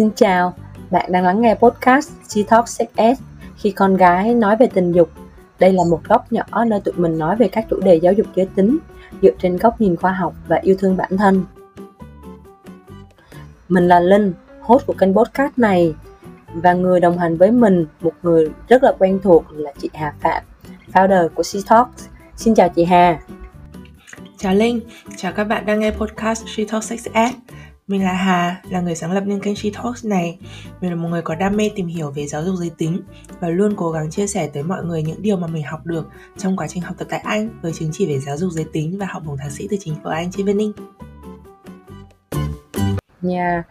Xin chào, bạn đang lắng nghe podcast She Talk Sex Ed khi con gái nói về tình dục. Đây là một góc nhỏ nơi tụi mình nói về các chủ đề giáo dục giới tính dựa trên góc nhìn khoa học và yêu thương bản thân. Mình là Linh, host của kênh podcast này và người đồng hành với mình, một người rất là quen thuộc là chị Hà Phạm, founder của She Talk. Xin chào chị Hà. Chào Linh, chào các bạn đang nghe podcast She Talk Sex Ed. Mình là Hà, là người sáng lập nên kênh She Talks này. Mình là một người có đam mê tìm hiểu về giáo dục giới tính và luôn cố gắng chia sẻ tới mọi người những điều mà mình học được trong quá trình học tập tại Anh với chứng chỉ về giáo dục giới tính và học bổng thạc sĩ từ chính phủ Anh trên Ninh. Nha,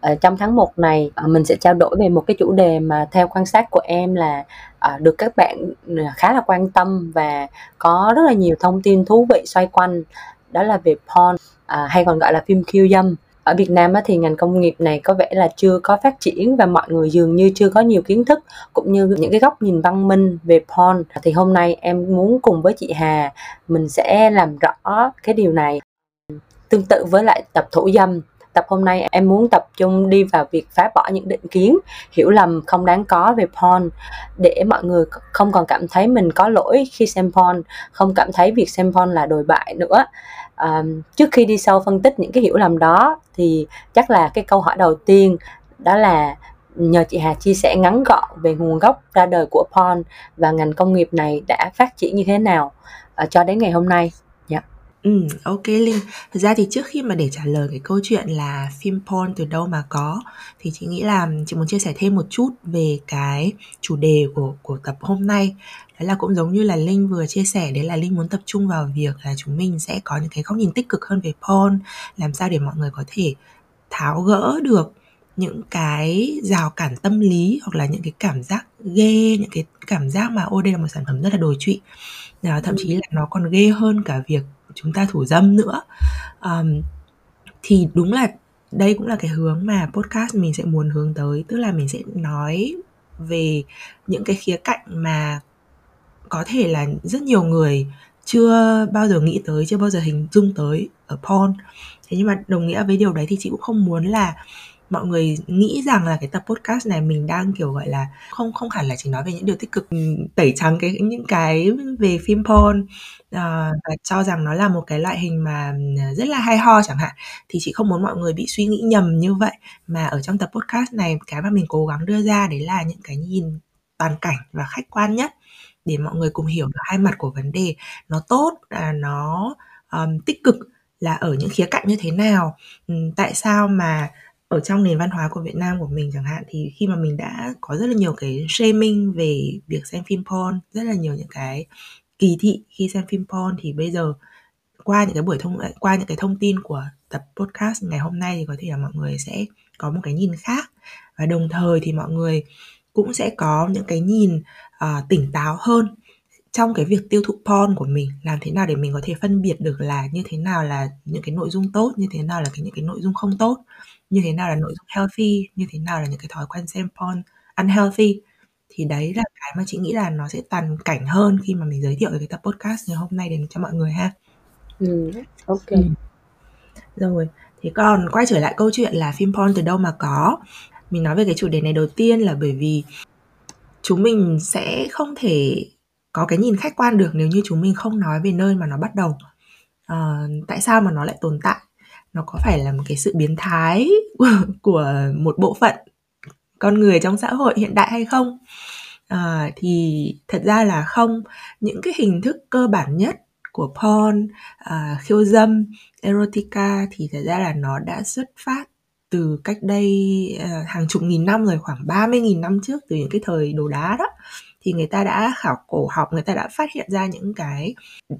ở trong tháng 1 này à, mình sẽ trao đổi về một cái chủ đề mà theo quan sát của em là à, được các bạn à, khá là quan tâm và có rất là nhiều thông tin thú vị xoay quanh đó là về porn hay còn gọi là phim khiêu dâm ở Việt Nam thì ngành công nghiệp này có vẻ là chưa có phát triển và mọi người dường như chưa có nhiều kiến thức, cũng như những cái góc nhìn văn minh về porn. Thì hôm nay em muốn cùng với chị Hà, mình sẽ làm rõ cái điều này tương tự với lại tập thủ dâm. Tập hôm nay em muốn tập trung đi vào việc phá bỏ những định kiến, hiểu lầm không đáng có về porn, để mọi người không còn cảm thấy mình có lỗi khi xem porn, không cảm thấy việc xem porn là đồi bại nữa um, trước khi đi sâu phân tích những cái hiểu lầm đó thì chắc là cái câu hỏi đầu tiên đó là nhờ chị Hà chia sẻ ngắn gọn về nguồn gốc ra đời của porn và ngành công nghiệp này đã phát triển như thế nào uh, cho đến ngày hôm nay. Dạ. Ừ, ok Linh. Thật ra thì trước khi mà để trả lời cái câu chuyện là phim porn từ đâu mà có thì chị nghĩ là chị muốn chia sẻ thêm một chút về cái chủ đề của của tập hôm nay đó là cũng giống như là Linh vừa chia sẻ đấy là Linh muốn tập trung vào việc là chúng mình sẽ có những cái góc nhìn tích cực hơn về porn, làm sao để mọi người có thể tháo gỡ được những cái rào cản tâm lý hoặc là những cái cảm giác ghê những cái cảm giác mà ô đây là một sản phẩm rất là đồi trụy. À, thậm chí là nó còn ghê hơn cả việc chúng ta thủ dâm nữa. Um, thì đúng là đây cũng là cái hướng mà podcast mình sẽ muốn hướng tới tức là mình sẽ nói về những cái khía cạnh mà có thể là rất nhiều người chưa bao giờ nghĩ tới chưa bao giờ hình dung tới ở porn. Thế nhưng mà đồng nghĩa với điều đấy thì chị cũng không muốn là mọi người nghĩ rằng là cái tập podcast này mình đang kiểu gọi là không không hẳn là chỉ nói về những điều tích cực ừ, tẩy trắng cái những cái về phim porn uh, và cho rằng nó là một cái loại hình mà ừ, rất là hay ho chẳng hạn thì chị không muốn mọi người bị suy nghĩ nhầm như vậy. Mà ở trong tập podcast này cái mà mình cố gắng đưa ra đấy là những cái nhìn toàn cảnh và khách quan nhất để mọi người cùng hiểu được hai mặt của vấn đề. Nó tốt là nó um, tích cực là ở những khía cạnh như thế nào. Um, tại sao mà ở trong nền văn hóa của Việt Nam của mình chẳng hạn thì khi mà mình đã có rất là nhiều cái shaming về việc xem phim porn rất là nhiều những cái kỳ thị khi xem phim porn thì bây giờ qua những cái buổi thông qua những cái thông tin của tập podcast ngày hôm nay thì có thể là mọi người sẽ có một cái nhìn khác. Và đồng thời thì mọi người cũng sẽ có những cái nhìn uh, tỉnh táo hơn trong cái việc tiêu thụ porn của mình làm thế nào để mình có thể phân biệt được là như thế nào là những cái nội dung tốt như thế nào là cái những cái nội dung không tốt như thế nào là nội dung healthy như thế nào là những cái thói quen xem porn unhealthy. Thì đấy là cái mà chị nghĩ là nó sẽ toàn cảnh hơn khi mà mình giới thiệu cái tập podcast ngày hôm nay đến cho mọi người ha. Ừ, ok. Ừ. rồi thì còn quay trở lại câu chuyện là phim porn từ đâu mà có? Mình nói về cái chủ đề này đầu tiên là bởi vì chúng mình sẽ không thể có cái nhìn khách quan được nếu như chúng mình không nói về nơi mà nó bắt đầu. À, tại sao mà nó lại tồn tại? Nó có phải là một cái sự biến thái của, của một bộ phận con người trong xã hội hiện đại hay không? À, thì thật ra là không. Những cái hình thức cơ bản nhất của porn à, khiêu dâm erotica thì thật ra là nó đã xuất phát từ cách đây uh, hàng chục nghìn năm rồi khoảng 30.000 năm trước từ những cái thời đồ đá đó thì người ta đã khảo cổ học người ta đã phát hiện ra những cái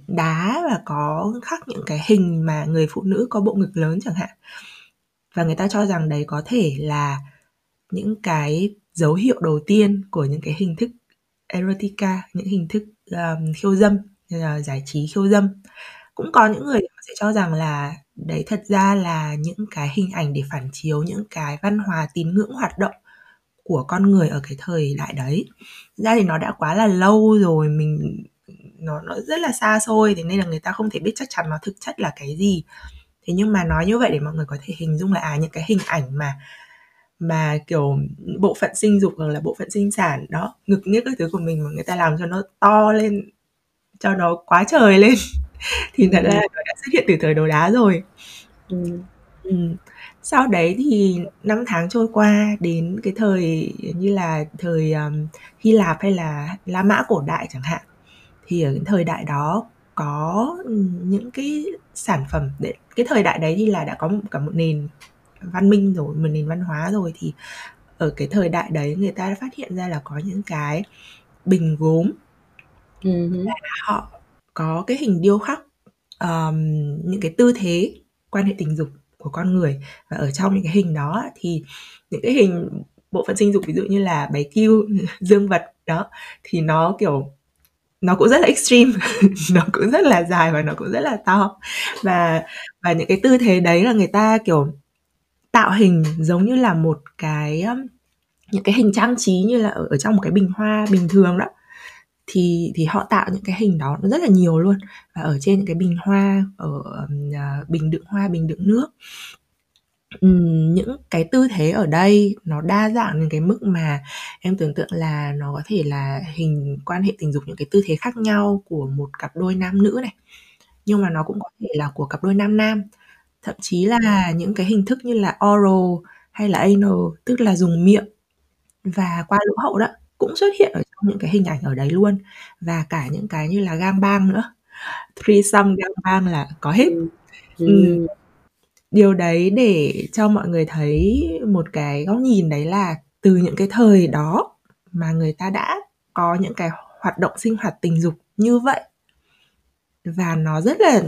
đá và có khắc những cái hình mà người phụ nữ có bộ ngực lớn chẳng hạn. Và người ta cho rằng đấy có thể là những cái dấu hiệu đầu tiên của những cái hình thức erotica những hình thức um, khiêu dâm à, giải trí khiêu dâm. Cũng có những người sẽ cho rằng là đấy, thật ra là những cái hình ảnh để phản chiếu những cái văn hóa tín ngưỡng hoạt động của con người ở cái thời đại đấy ra thì nó đã quá là lâu rồi, mình, nó nó rất là xa xôi, thế nên là người ta không thể biết chắc chắn nó thực chất là cái gì. Thế nhưng mà nói như vậy để mọi người có thể hình dung là à những cái hình ảnh mà mà kiểu bộ phận sinh dục hoặc là bộ phận sinh sản đó, ngực nhất các thứ của mình mà người ta làm cho nó to lên, cho nó quá trời lên thì thật ra nó đã xuất hiện từ thời đồ đá rồi. Ừm. Sau đấy thì năm tháng trôi qua đến cái thời như là thời um, Hy Lạp hay là La Mã cổ đại chẳng hạn thì ở cái thời đại đó có những cái sản phẩm để cái thời đại đấy thì là đã có cả một nền văn minh rồi một nền văn hóa rồi thì ở cái thời đại đấy người ta đã phát hiện ra là có những cái bình gốm là họ có cái hình điêu khắc um, những cái tư thế quan hệ tình dục của con người. Và ở trong những cái hình đó thì những cái hình bộ phận sinh dục ví dụ như là bái kiêu dương vật đó thì nó kiểu nó cũng rất là extreme nó cũng rất là dài và nó cũng rất là to. Và và những cái tư thế đấy là người ta kiểu tạo hình giống như là một cái những cái hình trang trí như là ở, ở trong một cái bình hoa bình thường đó thì thì họ tạo những cái hình đó nó rất là nhiều luôn. Và ở trên những cái bình hoa ở uh, bình đựng hoa bình đựng nước. Um, những cái tư thế ở đây nó đa dạng đến cái mức mà em tưởng tượng là nó có thể là hình quan hệ tình dục những cái tư thế khác nhau của một cặp đôi nam nữ này. Nhưng mà nó cũng có thể là của cặp đôi nam nam. Thậm chí là những cái hình thức như là oral hay là anal tức là dùng miệng và qua lỗ hậu đó cũng xuất hiện ở những cái hình ảnh ở đấy luôn. Và cả những cái như là gang bang nữa. Threesome gang bang là có hết. Ừm. ừ. điều đấy để cho mọi người thấy một cái góc nhìn đấy là từ những cái thời đó mà người ta đã có những cái hoạt động sinh hoạt tình dục như vậy. Và nó rất là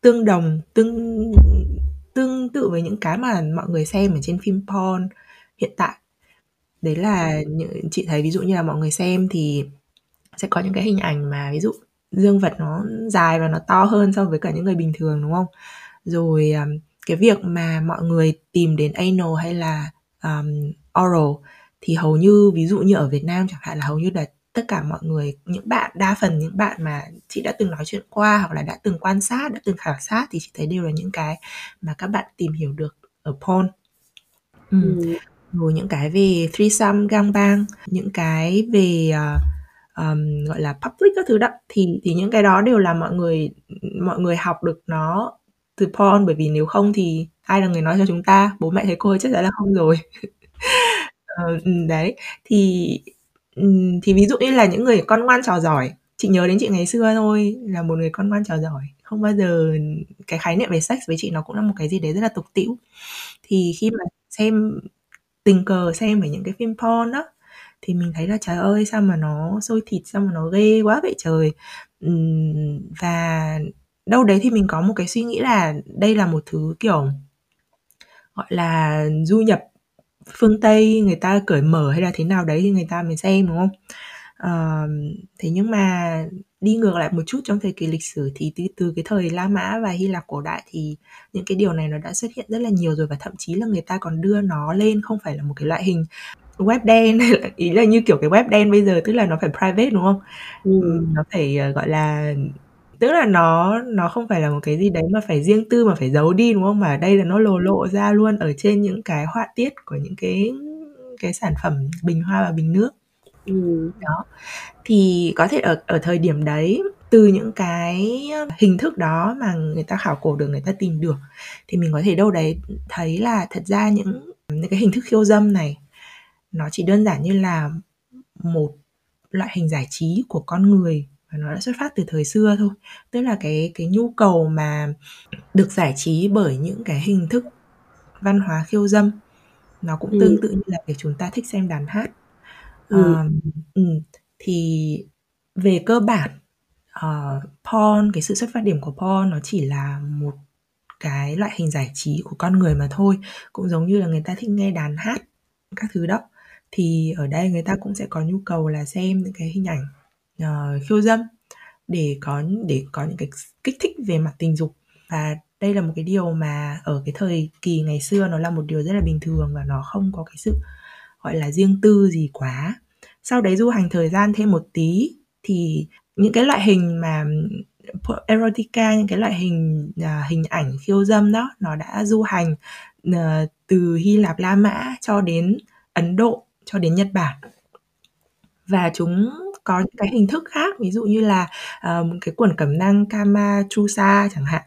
tương đồng tương tương tự với những cái mà mọi người xem ở trên phim porn hiện tại đấy là những chị thấy ví dụ như là mọi người xem thì sẽ có những cái hình ảnh mà ví dụ dương vật nó dài và nó to hơn so với cả những người bình thường đúng không rồi cái việc mà mọi người tìm đến anal hay là um, oral thì hầu như ví dụ như ở Việt Nam chẳng hạn là hầu như là tất cả mọi người những bạn đa phần những bạn mà chị đã từng nói chuyện qua hoặc là đã từng quan sát đã từng khảo sát thì chị thấy đều là những cái mà các bạn tìm hiểu được ở porn ừ. Ừm rồi những cái về threesome gangbang những cái về uh, um, gọi là public các thứ đó thì thì những cái đó đều là mọi người mọi người học được nó từ porn bởi vì nếu không thì ai là người nói cho chúng ta? Bố mẹ thấy cô chắc chắn là không rồi. Uh, đấy. Thì thì ví dụ như là những người con ngoan trò giỏi chị nhớ đến chị ngày xưa thôi là một người con ngoan trò giỏi không bao giờ cái khái niệm về sex với chị nó cũng là một cái gì đấy rất là tục tĩu. Thì khi mà xem tình cờ xem về những cái phim porn đó thì mình thấy là, trời ơi, sao mà nó sôi thịt, sao mà nó ghê quá vậy trời. Và đâu đấy thì mình có một cái suy nghĩ là đây là một thứ, kiểu, gọi là, du nhập phương tây, người ta cởi mở hay là thế nào đấy thì người ta mới xem, đúng không? Uh, thế nhưng mà đi ngược lại một chút trong thời kỳ lịch sử thì từ, từ cái thời La Mã và Hy Lạp cổ đại thì những cái điều này nó đã xuất hiện rất là nhiều rồi và thậm chí là người ta còn đưa nó lên không phải là một cái loại hình web đen ý là như kiểu cái web đen bây giờ tức là nó phải private đúng không? Ừ. nó phải uh, gọi là tức là nó nó không phải là một cái gì đấy mà phải riêng tư mà phải giấu đi đúng không? Mà ở đây là nó lồ lộ ra luôn ở trên những cái họa tiết của những cái cái sản phẩm bình hoa và bình nước Ừ. đó thì có thể ở ở thời điểm đấy từ những cái hình thức đó mà người ta khảo cổ được người ta tìm được thì mình có thể đâu đấy thấy là thật ra những những cái hình thức khiêu dâm này nó chỉ đơn giản như là một loại hình giải trí của con người và nó đã xuất phát từ thời xưa thôi tức là cái cái nhu cầu mà được giải trí bởi những cái hình thức văn hóa khiêu dâm nó cũng Ừ. tương tự như là việc chúng ta thích xem đàn hát Ừ. um, thì về cơ bản uh, porn cái sự xuất phát điểm của porn nó chỉ là một cái loại hình giải trí của con người mà thôi cũng giống như là người ta thích nghe đàn hát các thứ đó thì ở đây người ta cũng sẽ có nhu cầu là xem những cái hình ảnh uh, khiêu dâm để có để có những cái kích thích về mặt tình dục và đây là một cái điều mà ở cái thời kỳ ngày xưa nó là một điều rất là bình thường và nó không có cái sự gọi là riêng tư gì quá. Sau đấy du hành thời gian thêm một tí thì những cái loại hình mà erotica những cái loại hình uh, hình ảnh khiêu dâm đó nó đã du hành uh, từ Hy Lạp La Mã cho đến Ấn Độ cho đến Nhật Bản. Và chúng có những cái hình thức khác ví dụ như là um, cái quần cẩm nang Kama Chusa chẳng hạn.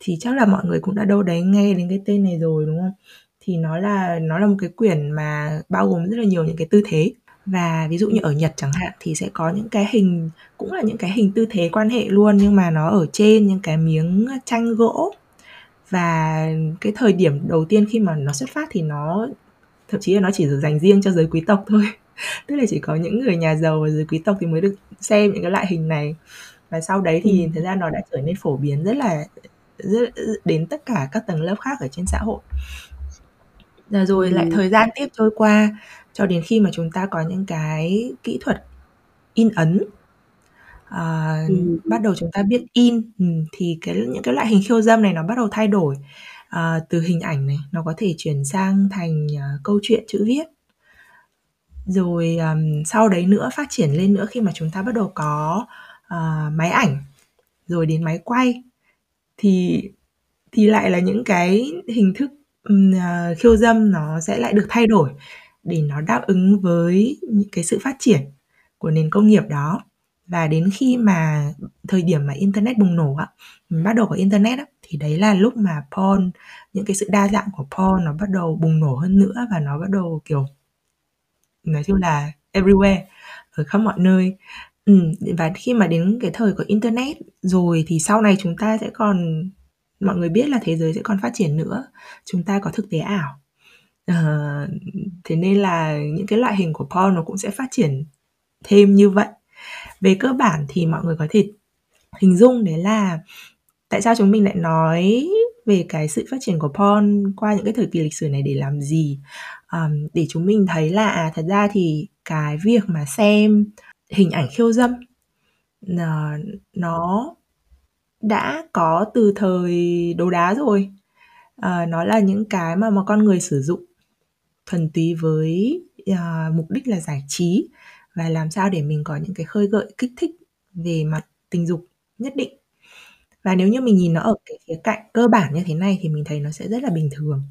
Thì chắc là mọi người cũng đã đâu đấy nghe đến cái tên này rồi đúng không? Thì nó là nó là một cái quyển mà bao gồm rất là nhiều những cái tư thế. Và ví dụ như ở Nhật chẳng hạn thì sẽ có những cái hình cũng là những cái hình tư thế quan hệ luôn nhưng mà nó ở trên những cái miếng tranh gỗ. Và cái thời điểm đầu tiên khi mà nó xuất phát thì nó thậm chí là nó chỉ được dành riêng cho giới quý tộc thôi. Tức là chỉ có những người nhà giàu và giới quý tộc thì mới được xem những cái loại hình này. Và sau đấy thì ừ. thực ra nó đã trở nên phổ biến rất là rất, đến tất cả các tầng lớp khác ở trên xã hội rồi lại thời gian tiếp trôi qua cho đến khi mà chúng ta có những cái kỹ thuật in ấn. À, ừ. bắt đầu chúng ta biết in ừ, thì cái những cái loại hình khiêu dâm này nó bắt đầu thay đổi. À, từ hình ảnh này nó có thể chuyển sang thành uh, câu chuyện chữ viết. Rồi um, sau đấy nữa phát triển lên nữa khi mà chúng ta bắt đầu có uh, máy ảnh rồi đến máy quay. Thì thì lại là những cái hình thức uh, khiêu dâm nó sẽ lại được thay đổi để nó đáp ứng với những cái sự phát triển của nền công nghiệp đó. Và đến khi mà thời điểm mà internet bùng nổ á mình bắt đầu có internet á thì đấy là lúc mà porn những cái sự đa dạng của porn nó bắt đầu bùng nổ hơn nữa và nó bắt đầu kiểu nói chung là everywhere ở khắp mọi nơi. Ừ, và khi mà đến cái thời của internet rồi thì sau này chúng ta sẽ còn mọi người biết là thế giới sẽ còn phát triển nữa. Chúng ta có thực tế ảo. Uh, thế nên là những cái loại hình của porn nó cũng sẽ phát triển thêm như vậy. Về cơ bản thì mọi người có thể hình dung đấy là tại sao chúng mình lại nói về cái sự phát triển của porn qua những cái thời kỳ lịch sử này để làm gì? Um, để chúng mình thấy là à, thật ra thì cái việc mà xem hình ảnh khiêu dâm ờ, nó đã có từ thời đấu đá rồi. À, nó là những cái mà mà con người sử dụng thuần túy với à, mục đích là giải trí và làm sao để mình có những cái khơi gợi kích thích về mặt tình dục nhất định. Và nếu như mình nhìn nó ở cái khía cạnh cơ bản như thế này thì mình thấy nó sẽ rất là bình thường.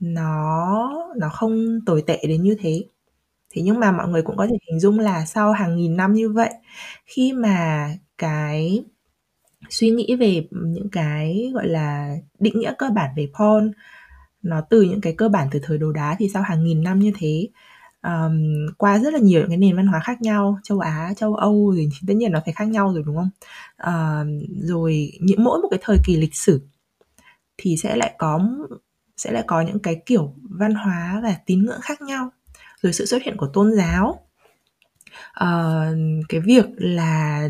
Nó nó không tồi tệ đến như thế. Thế nhưng mà mọi người cũng có thể hình dung là sau hàng nghìn năm như vậy khi mà cái suy nghĩ về những cái gọi là định nghĩa cơ bản về porn. Nó từ những cái cơ bản từ thời đồ đá thì sau hàng nghìn năm như thế um, qua rất là nhiều những cái nền văn hóa khác nhau châu á châu âu thì tất nhiên nó phải khác nhau rồi đúng không? Uh, rồi những mỗi một cái thời kỳ lịch sử thì sẽ lại có sẽ lại có những cái kiểu văn hóa và tín ngưỡng khác nhau. Rồi sự xuất hiện của tôn giáo uh, cái việc là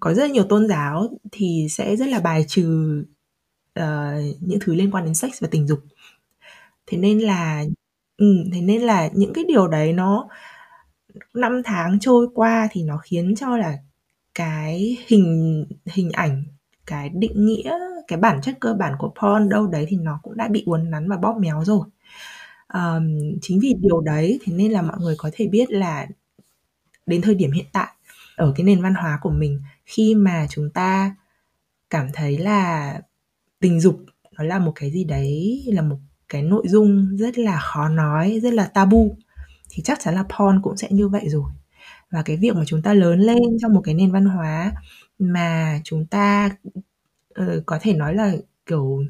có rất nhiều tôn giáo thì sẽ rất là bài trừ uh, những thứ liên quan đến sex và tình dục. Thế nên là ừ, thế nên là những cái điều đấy nó năm tháng trôi qua thì nó khiến cho là cái hình hình ảnh cái định nghĩa cái bản chất cơ bản của porn đâu đấy thì nó cũng đã bị uốn nắn và bóp méo rồi. Um, chính vì điều đấy thế nên là mọi người có thể biết là đến thời điểm hiện tại ở cái nền văn hóa của mình. Khi mà chúng ta cảm thấy là tình dục nó là một cái gì đấy là một cái nội dung rất là khó nói rất là tabu thì chắc chắn là porn cũng sẽ như vậy rồi. Và cái việc mà chúng ta lớn lên trong một cái nền văn hóa mà chúng ta uh, có thể nói là kiểu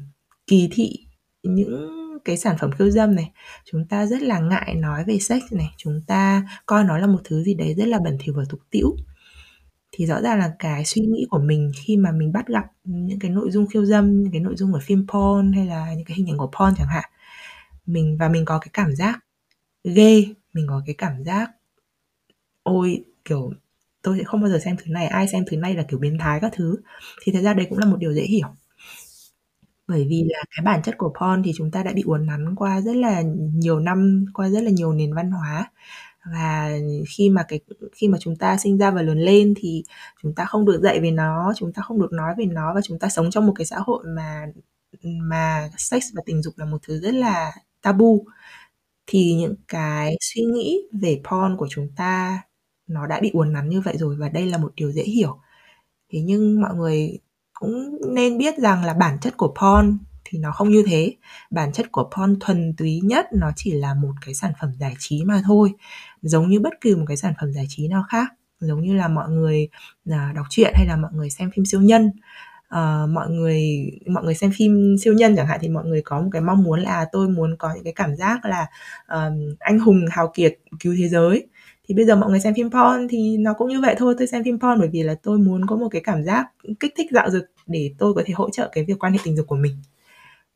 kỳ thị những cái sản phẩm khiêu dâm này. Chúng ta rất là ngại nói về sex này. Chúng ta coi nó là một thứ gì đấy rất là bẩn thỉu và tục tĩu. Thì rõ ràng là cái suy nghĩ của mình khi mà mình bắt gặp những cái nội dung khiêu dâm, những cái nội dung ở phim porn hay là những cái hình ảnh của porn chẳng hạn, mình và mình có cái cảm giác ghê, mình có cái cảm giác, ôi, kiểu, tôi sẽ không bao giờ xem thứ này, ai xem thứ này là kiểu biến thái các thứ. Thì thật ra đấy cũng là một điều dễ hiểu bởi vì là cái bản chất của porn thì chúng ta đã bị uốn nắn qua rất là nhiều năm, qua rất là nhiều nền văn hóa. Và khi mà cái, khi mà chúng ta sinh ra và lớn lên thì chúng ta không được dạy về nó, chúng ta không được nói về nó và chúng ta sống trong một cái xã hội mà mà sex và tình dục là một thứ rất là tabu, thì những cái suy nghĩ về porn của chúng ta nó đã bị uốn nắn như vậy rồi và đây là một điều dễ hiểu. Thế nhưng mọi người cũng nên biết rằng là bản chất của porn thì nó không như thế. Bản chất của porn thuần túy nhất nó chỉ là một cái sản phẩm giải trí mà thôi giống như bất kỳ một cái sản phẩm giải trí nào khác giống như là mọi người à, đọc truyện hay là mọi người xem phim siêu nhân. Uh, mọi người mọi người xem phim siêu nhân chẳng hạn thì mọi người có một cái mong muốn là tôi muốn có những cái cảm giác là uh, anh hùng hào kiệt cứu thế giới thì bây giờ mọi người xem phim porn thì nó cũng như vậy thôi, tôi xem phim porn bởi vì là tôi muốn có một cái cảm giác kích thích dạo dực để tôi có thể hỗ trợ cái việc quan hệ tình dục của mình.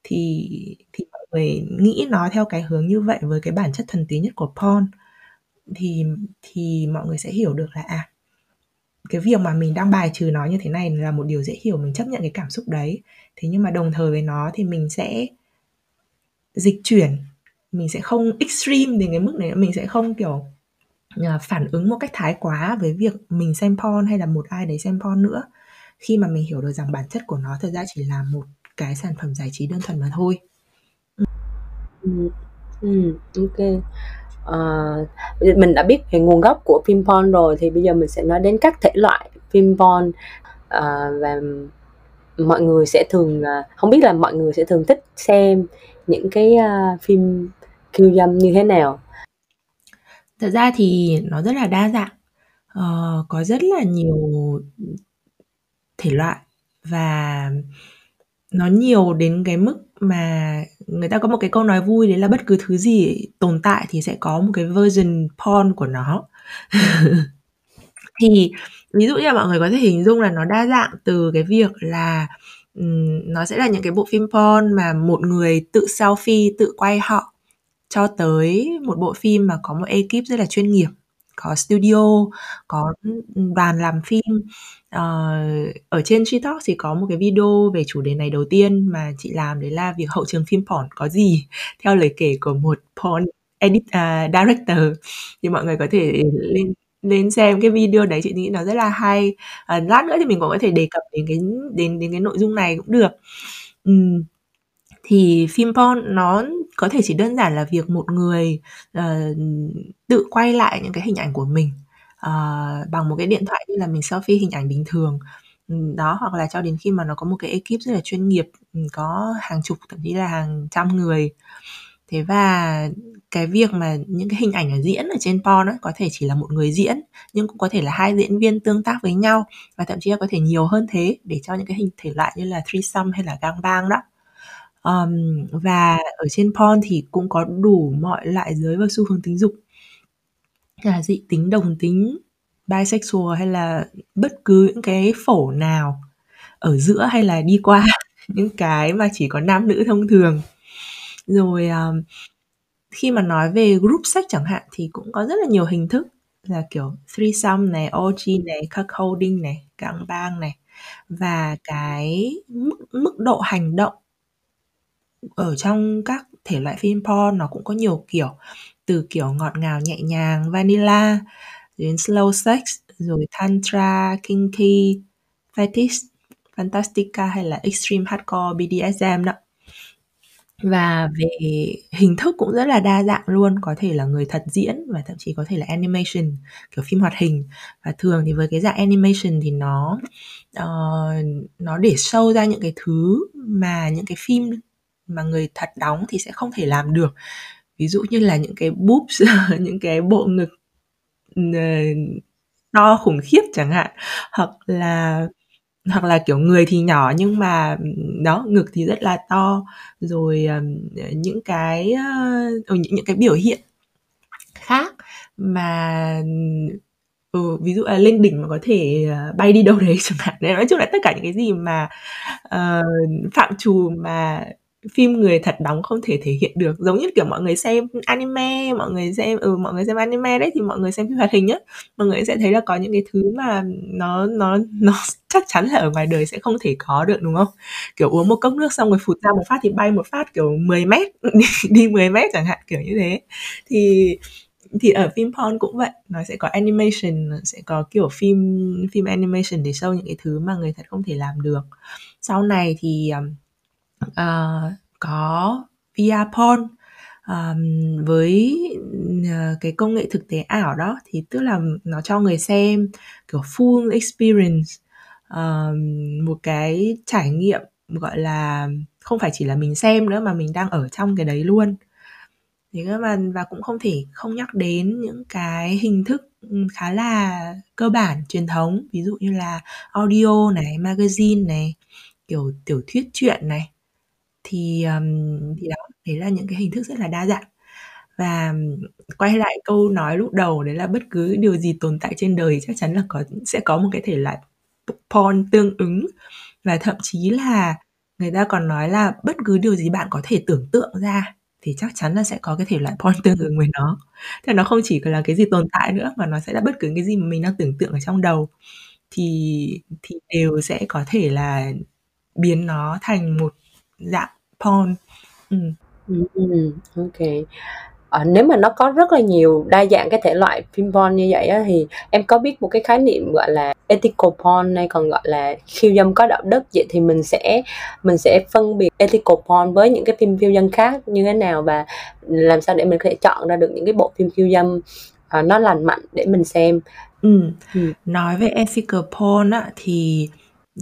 Thì thì mọi người nghĩ nó theo cái hướng như vậy với cái bản chất thần túy nhất của porn. Thì thì mọi người sẽ hiểu được là à cái việc mà mình đang bài trừ nó như thế này là một điều dễ hiểu, mình chấp nhận cái cảm xúc đấy. Thế nhưng mà đồng thời với nó thì mình sẽ dịch chuyển, mình sẽ không extreme đến cái mức này mình sẽ không, kiểu À, phản ứng một cách thái quá với việc mình xem porn hay là một ai đấy xem porn nữa. Khi mà mình hiểu được rằng bản chất của nó thật ra chỉ là một cái sản phẩm giải trí đơn thuần mà thôi. Ừ, ừ ok. Uh, mình đã biết về nguồn gốc của phim porn rồi thì bây giờ mình sẽ nói đến các thể loại phim porn. Uh, và mọi người sẽ thường à, không biết là mọi người sẽ thường thích xem những cái uh, phim khiêu dâm như thế nào thật ra thì nó rất là đa dạng. Uh, có rất là nhiều thể loại và nó nhiều đến cái mức mà người ta có một cái câu nói vui đấy là bất cứ thứ gì tồn tại thì sẽ có một cái version porn của nó. Thì ví dụ như là mọi người có thể hình dung là nó đa dạng từ cái việc là um, nó sẽ là những cái bộ phim porn mà một người tự selfie tự quay họ cho tới một bộ phim mà có một ekip rất là chuyên nghiệp có studio có ừ, đoàn làm phim uh, ở trên TikTok thì có một cái video về chủ đề này đầu tiên mà chị làm đấy là việc hậu trường phim porn có gì? Theo lời kể của một porn edit uh, director. Thì mọi người có thể lên lên xem cái video đấy chị nghĩ nó rất là hay. À, lát nữa thì mình cũng có thể đề cập đến cái đến đến cái nội dung này cũng được. Uhm, thì phim porn nó có thể chỉ đơn giản là việc một người uh, tự quay lại những cái hình ảnh của mình uh, bằng một cái điện thoại như là mình selfie hình ảnh bình thường. Ừ, đó hoặc là cho đến khi mà nó có một cái ekip rất là chuyên nghiệp ừ, có hàng chục thậm chí là hàng trăm người. Thế và cái việc mà những cái hình ảnh ở diễn ở trên porn ấy, có thể chỉ là một người diễn nhưng cũng có thể là hai diễn viên tương tác với nhau và thậm chí là có thể nhiều hơn thế để cho những cái hình thể loại như là threesome hay là gangbang đó um, và ở trên porn thì cũng có đủ mọi loại giới và xu hướng tính dục. Là dị tính đồng tính bisexual hay là bất cứ những cái phổ nào ở giữa hay là đi qua những cái mà chỉ có nam nữ thông thường. Rồi um, khi mà nói về group sex chẳng hạn thì cũng có rất là nhiều hình thức là kiểu threesome này, orgy này, cuckolding này, gangbang này. Và cái mức mức độ hành động ở trong các thể loại phim porn nó cũng có nhiều kiểu từ kiểu ngọt ngào nhẹ nhàng vanilla đến slow sex rồi tantra kinky fetish fantastica hay là extreme hardcore BDSM đó. Và về hình thức cũng rất là đa dạng luôn có thể là người thật diễn và thậm chí có thể là animation kiểu phim hoạt hình. Và thường thì với cái dạng animation thì nó uh, nó để sâu ra những cái thứ mà những cái phim mà người thật đóng thì sẽ không thể làm được. Ví dụ như là những cái boobs những cái bộ ngực ờ, to khủng khiếp chẳng hạn hoặc là hoặc là kiểu người thì nhỏ nhưng mà đó ngực thì rất là to. Rồi những cái những, những cái biểu hiện khác mà ừ, ví dụ là lên đỉnh mà có thể ờ, bay đi đâu đấy chẳng hạn. Đấy nói chung là tất cả những cái gì mà uh, phạm trù mà phim người thật đóng không thể thể hiện được. Giống như kiểu mọi người xem anime mọi người xem ừ mọi người xem anime đấy thì mọi người xem phim hoạt hình á mọi người sẽ thấy là có những cái thứ mà nó nó nó chắc chắn là ở ngoài đời sẽ không thể có được đúng không? Kiểu uống một cốc nước xong rồi phụt ra một phát thì bay một phát kiểu 10 mét đi, đi 10 mét chẳng hạn kiểu như thế. Thì thì ở phim porn cũng vậy nó sẽ có animation nó sẽ có kiểu phim phim animation để show những cái thứ mà người thật không thể làm được. Sau này thì um, uh, có VR porn um, với uh, cái công nghệ thực tế ảo đó. Thì tức là nó cho người xem kiểu full experience um, một cái trải nghiệm gọi là không phải chỉ là mình xem nữa mà mình đang ở trong cái đấy luôn. Thế mà và cũng không thể không nhắc đến những cái hình thức khá là cơ bản truyền thống. Ví dụ như là audio này magazine này kiểu tiểu thuyết truyện này thì um, thì đó đấy là những cái hình thức rất là đa dạng. Và quay lại câu nói lúc đầu đấy là bất cứ điều gì tồn tại trên đời chắc chắn là có sẽ có một cái thể loại porn tương ứng. Và thậm chí là người ta còn nói là bất cứ điều gì bạn có thể tưởng tượng ra thì chắc chắn là sẽ có cái thể loại porn tương ứng với nó. Thế nó không chỉ là cái gì tồn tại nữa mà nó sẽ là bất cứ cái gì mà mình đang tưởng tượng ở trong đầu. Thì thì đều sẽ có thể là biến nó thành một dạng porn ừ. Ừ, ok ờ, nếu mà nó có rất là nhiều đa dạng cái thể loại phim porn như vậy á, thì em có biết một cái khái niệm gọi là ethical porn hay còn gọi là khiêu dâm có đạo đức vậy thì mình sẽ mình sẽ phân biệt ethical porn với những cái phim khiêu dâm khác như thế nào và làm sao để mình có thể chọn ra được những cái bộ phim khiêu dâm uh, nó lành mạnh để mình xem ừ. ừ. nói về ethical porn á thì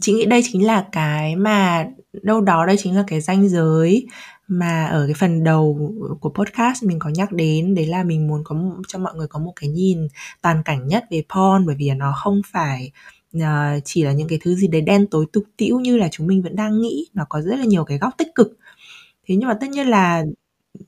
chị nghĩ đây chính là cái mà đâu đó đây chính là cái ranh giới mà ở cái phần đầu của podcast mình có nhắc đến. Đấy là mình muốn có cho mọi người có một cái nhìn toàn cảnh nhất về porn bởi vì nó không phải uh, chỉ là những cái thứ gì đấy đen tối tục tĩu như là chúng mình vẫn đang nghĩ. Nó có rất là nhiều cái góc tích cực. Thế nhưng mà tất nhiên là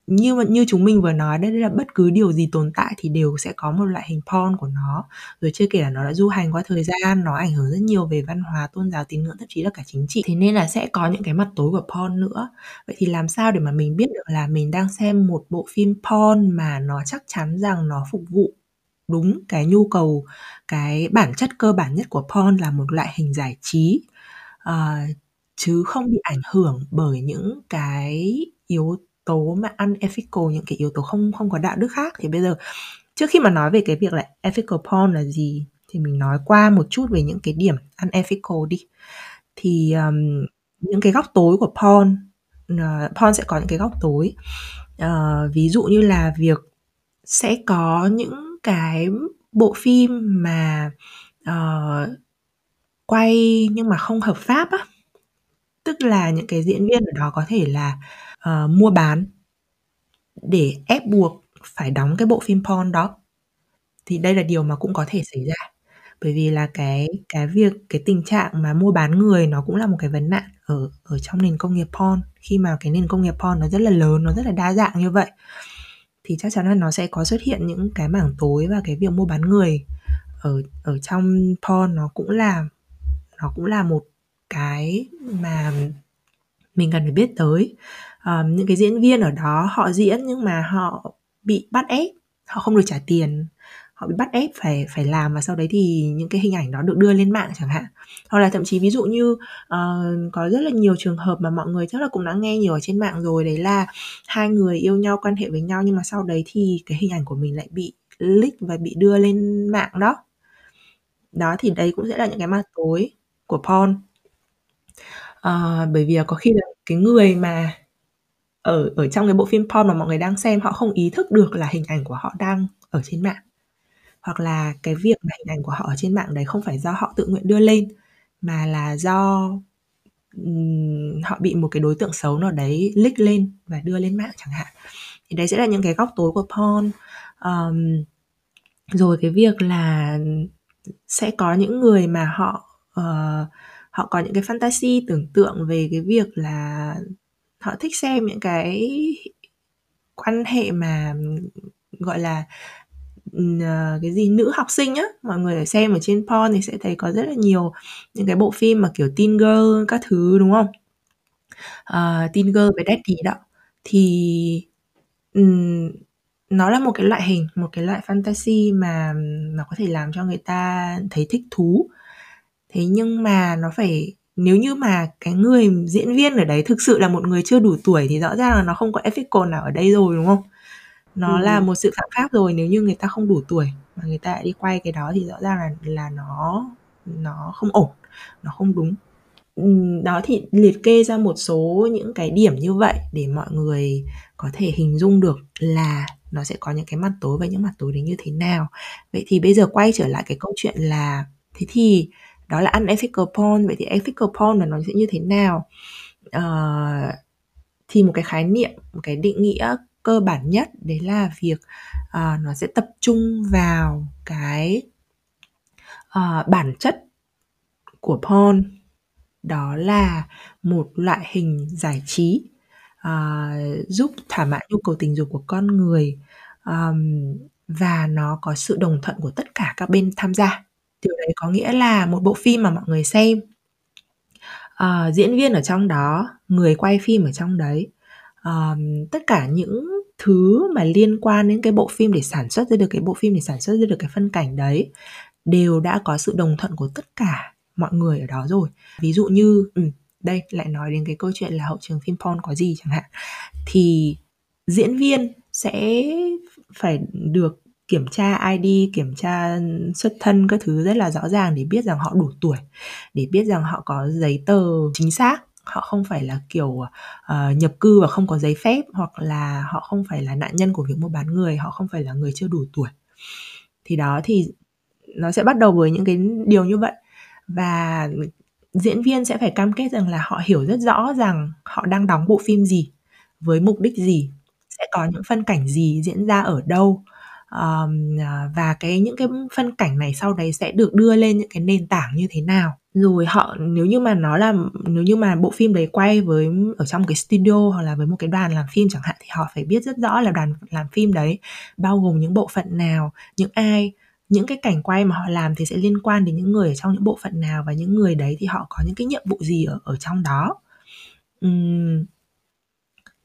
như như chúng mình vừa nói đây là bất cứ điều gì tồn tại thì đều sẽ có một loại hình porn của nó. Rồi chưa kể là nó đã du hành qua thời gian nó ảnh hưởng rất nhiều về văn hóa tôn giáo tín ngưỡng thậm chí là cả chính trị. Thế nên là sẽ có những cái mặt tối của porn nữa. Vậy thì làm sao để mà mình biết được là mình đang xem một bộ phim porn mà nó chắc chắn rằng nó phục vụ đúng cái nhu cầu cái bản chất cơ bản nhất của porn là một loại hình giải trí uh, chứ không bị ảnh hưởng bởi những cái yếu tố mà unethical những cái yếu tố không không có đạo đức khác. Thì bây giờ trước khi mà nói về cái việc là ethical porn là gì thì mình nói qua một chút về những cái điểm unethical đi. Thì um, những cái góc tối của porn uh, porn sẽ có những cái góc tối. Uh, ví dụ như là việc sẽ có những cái bộ phim mà uh, quay nhưng mà không hợp pháp á. Tức là những cái diễn viên ở đó có thể là uh, mua bán để ép buộc phải đóng cái bộ phim porn đó. Thì đây là điều mà cũng có thể xảy ra. Bởi vì là cái cái việc cái tình trạng mà mua bán người nó cũng là một cái vấn nạn ở ở trong nền công nghiệp porn. Khi mà cái nền công nghiệp porn nó rất là lớn nó rất là đa dạng như vậy thì chắc chắn là nó sẽ có xuất hiện những cái mảng tối và cái việc mua bán người ở ở trong porn nó cũng là nó cũng là một cái mà mình cần phải biết tới um, những cái diễn viên ở đó họ diễn nhưng mà họ bị bắt ép họ không được trả tiền. Họ bị bắt ép phải phải làm và sau đấy thì những cái hình ảnh đó được đưa lên mạng chẳng hạn. Hoặc là thậm chí ví dụ như uh, có rất là nhiều trường hợp mà mọi người chắc là cũng đã nghe nhiều ở trên mạng rồi đấy là hai người yêu nhau quan hệ với nhau nhưng mà sau đấy thì cái hình ảnh của mình lại bị leak và bị đưa lên mạng đó. Đó thì đấy cũng sẽ là những cái mặt tối của porn uh, ờ, bởi vì có khi là cái người mà ở ở trong cái bộ phim porn mà mọi người đang xem họ không ý thức được là hình ảnh của họ đang ở trên mạng. Hoặc là cái việc mà hình ảnh của họ ở trên mạng đấy không phải do họ tự nguyện đưa lên mà là do um, họ bị một cái đối tượng xấu nào đấy lick lên và đưa lên mạng chẳng hạn. Thì đấy sẽ là những cái góc tối của porn um, rồi cái việc là sẽ có những người mà họ uh, họ có những cái fantasy tưởng tượng về cái việc là họ thích xem những cái quan hệ mà gọi là uh, cái gì nữ học sinh á. Mọi người xem ở trên porn thì sẽ thấy có rất là nhiều những cái bộ phim mà kiểu teen girl các thứ đúng không? Uh, teen girl với daddy đó. Thì um, nó là một cái loại hình một cái loại fantasy mà nó có thể làm cho người ta thấy thích thú. Thế nhưng mà nó phải nếu như mà cái người diễn viên ở đấy thực sự là một người chưa đủ tuổi thì rõ ràng là nó không có ethical nào ở đây rồi đúng không? Nó ừ. là một sự phạm pháp rồi nếu như người ta không đủ tuổi mà người ta đi quay cái đó thì rõ ràng là là nó nó không ổn nó không đúng. Đó thì liệt kê ra một số những cái điểm như vậy để mọi người có thể hình dung được là nó sẽ có những cái mặt tối và những mặt tối đấy như thế nào. Vậy thì bây giờ quay trở lại cái câu chuyện là thế thì đó là unethical porn. Vậy thì ethical porn là nó sẽ như thế nào? Uh, thì một cái khái niệm một cái định nghĩa cơ bản nhất đấy là việc uh, nó sẽ tập trung vào cái uh, bản chất của porn. Đó là một loại hình giải trí uh, giúp thỏa mãn nhu cầu tình dục của con người um, và nó có sự đồng thuận của tất cả các bên tham gia điều đấy có nghĩa là một bộ phim mà mọi người xem. Uh, diễn viên ở trong đó người quay phim ở trong đấy. Um, tất cả những thứ mà liên quan đến cái bộ phim để sản xuất ra được cái bộ phim để sản xuất ra được cái phân cảnh đấy đều đã có sự đồng thuận của tất cả mọi người ở đó rồi. Ví dụ như ừ, đây lại nói đến cái câu chuyện là hậu trường phim porn có gì chẳng hạn. Thì diễn viên sẽ phải được kiểm tra ID, kiểm tra xuất thân các thứ rất là rõ ràng để biết rằng họ đủ tuổi, để biết rằng họ có giấy tờ chính xác. Họ không phải là kiểu uh, nhập cư và không có giấy phép hoặc là họ không phải là nạn nhân của việc mua bán người họ không phải là người chưa đủ tuổi. Thì đó thì nó sẽ bắt đầu với những cái điều như vậy. Và diễn viên sẽ phải cam kết rằng là họ hiểu rất rõ rằng họ đang đóng bộ phim gì với mục đích gì sẽ có những phân cảnh gì diễn ra ở đâu um, và cái những cái phân cảnh này sau đấy sẽ được đưa lên những cái nền tảng như thế nào? Rồi họ nếu như mà nó là nếu như mà bộ phim đấy quay với ở trong cái studio hoặc là với một cái đoàn làm phim chẳng hạn thì họ phải biết rất rõ là đoàn làm phim đấy bao gồm những bộ phận nào những ai những cái cảnh quay mà họ làm thì sẽ liên quan đến những người ở trong những bộ phận nào và những người đấy thì họ có những cái nhiệm vụ gì ở ở trong đó? Uhm,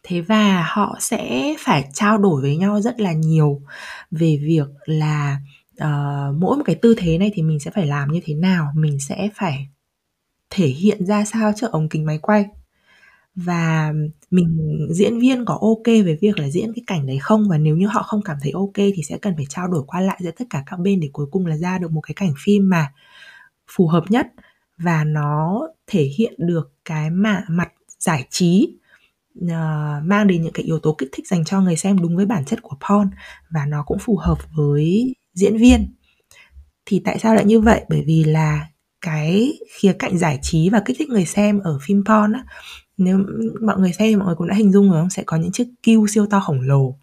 thế và họ sẽ phải trao đổi với nhau rất là nhiều về việc là uh, mỗi một cái tư thế này thì mình sẽ phải làm như thế nào mình sẽ phải thể hiện ra sao trước ống kính máy quay. Và mình diễn viên có ok về việc là diễn cái cảnh đấy không? Và nếu như họ không cảm thấy ok thì sẽ cần phải trao đổi qua lại giữa tất cả các bên để cuối cùng là ra được một cái cảnh phim mà phù hợp nhất và nó thể hiện được cái mà mặt giải trí uh, mang đến những cái yếu tố kích thích dành cho người xem đúng với bản chất của porn và nó cũng phù hợp với diễn viên. Thì tại sao lại như vậy? Bởi vì là cái khía cạnh giải trí và kích thích người xem ở phim porn á nếu mọi người xem thì mọi người cũng đã hình dung rồi không? Sẽ có những chiếc kêu siêu to khổng lồ.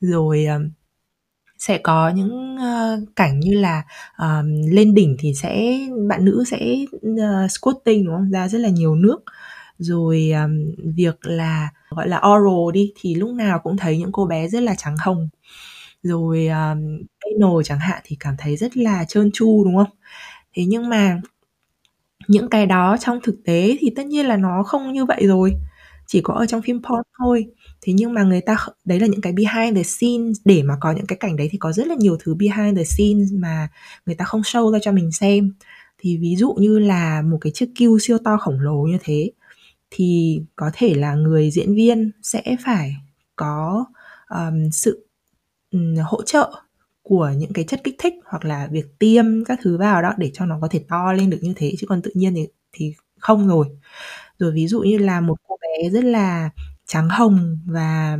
Rồi uh, sẽ có những uh, cảnh như là uh, lên đỉnh thì sẽ bạn nữ sẽ uh, squatting đúng không? Ra rất là nhiều nước rồi um, việc là gọi là oral đi thì lúc nào cũng thấy những cô bé rất là trắng hồng. Rồi um, anal chẳng hạn thì cảm thấy rất là trơn tru đúng không? Thế nhưng mà những cái đó trong thực tế thì tất nhiên là nó không như vậy rồi. Chỉ có ở trong phim porn thôi. Thế nhưng mà người ta đấy là những cái behind the scenes để mà có những cái cảnh đấy thì có rất là nhiều thứ behind the scenes mà người ta không show ra cho mình xem. Thì ví dụ như là một cái chiếc kill siêu to khổng lồ như thế thì có thể là người diễn viên sẽ phải có um, sự um, hỗ trợ của những cái chất kích thích hoặc là việc tiêm các thứ vào đó để cho nó có thể to lên được như thế chứ còn tự nhiên thì thì không rồi. Rồi ví dụ như là một cô bé rất là trắng hồng và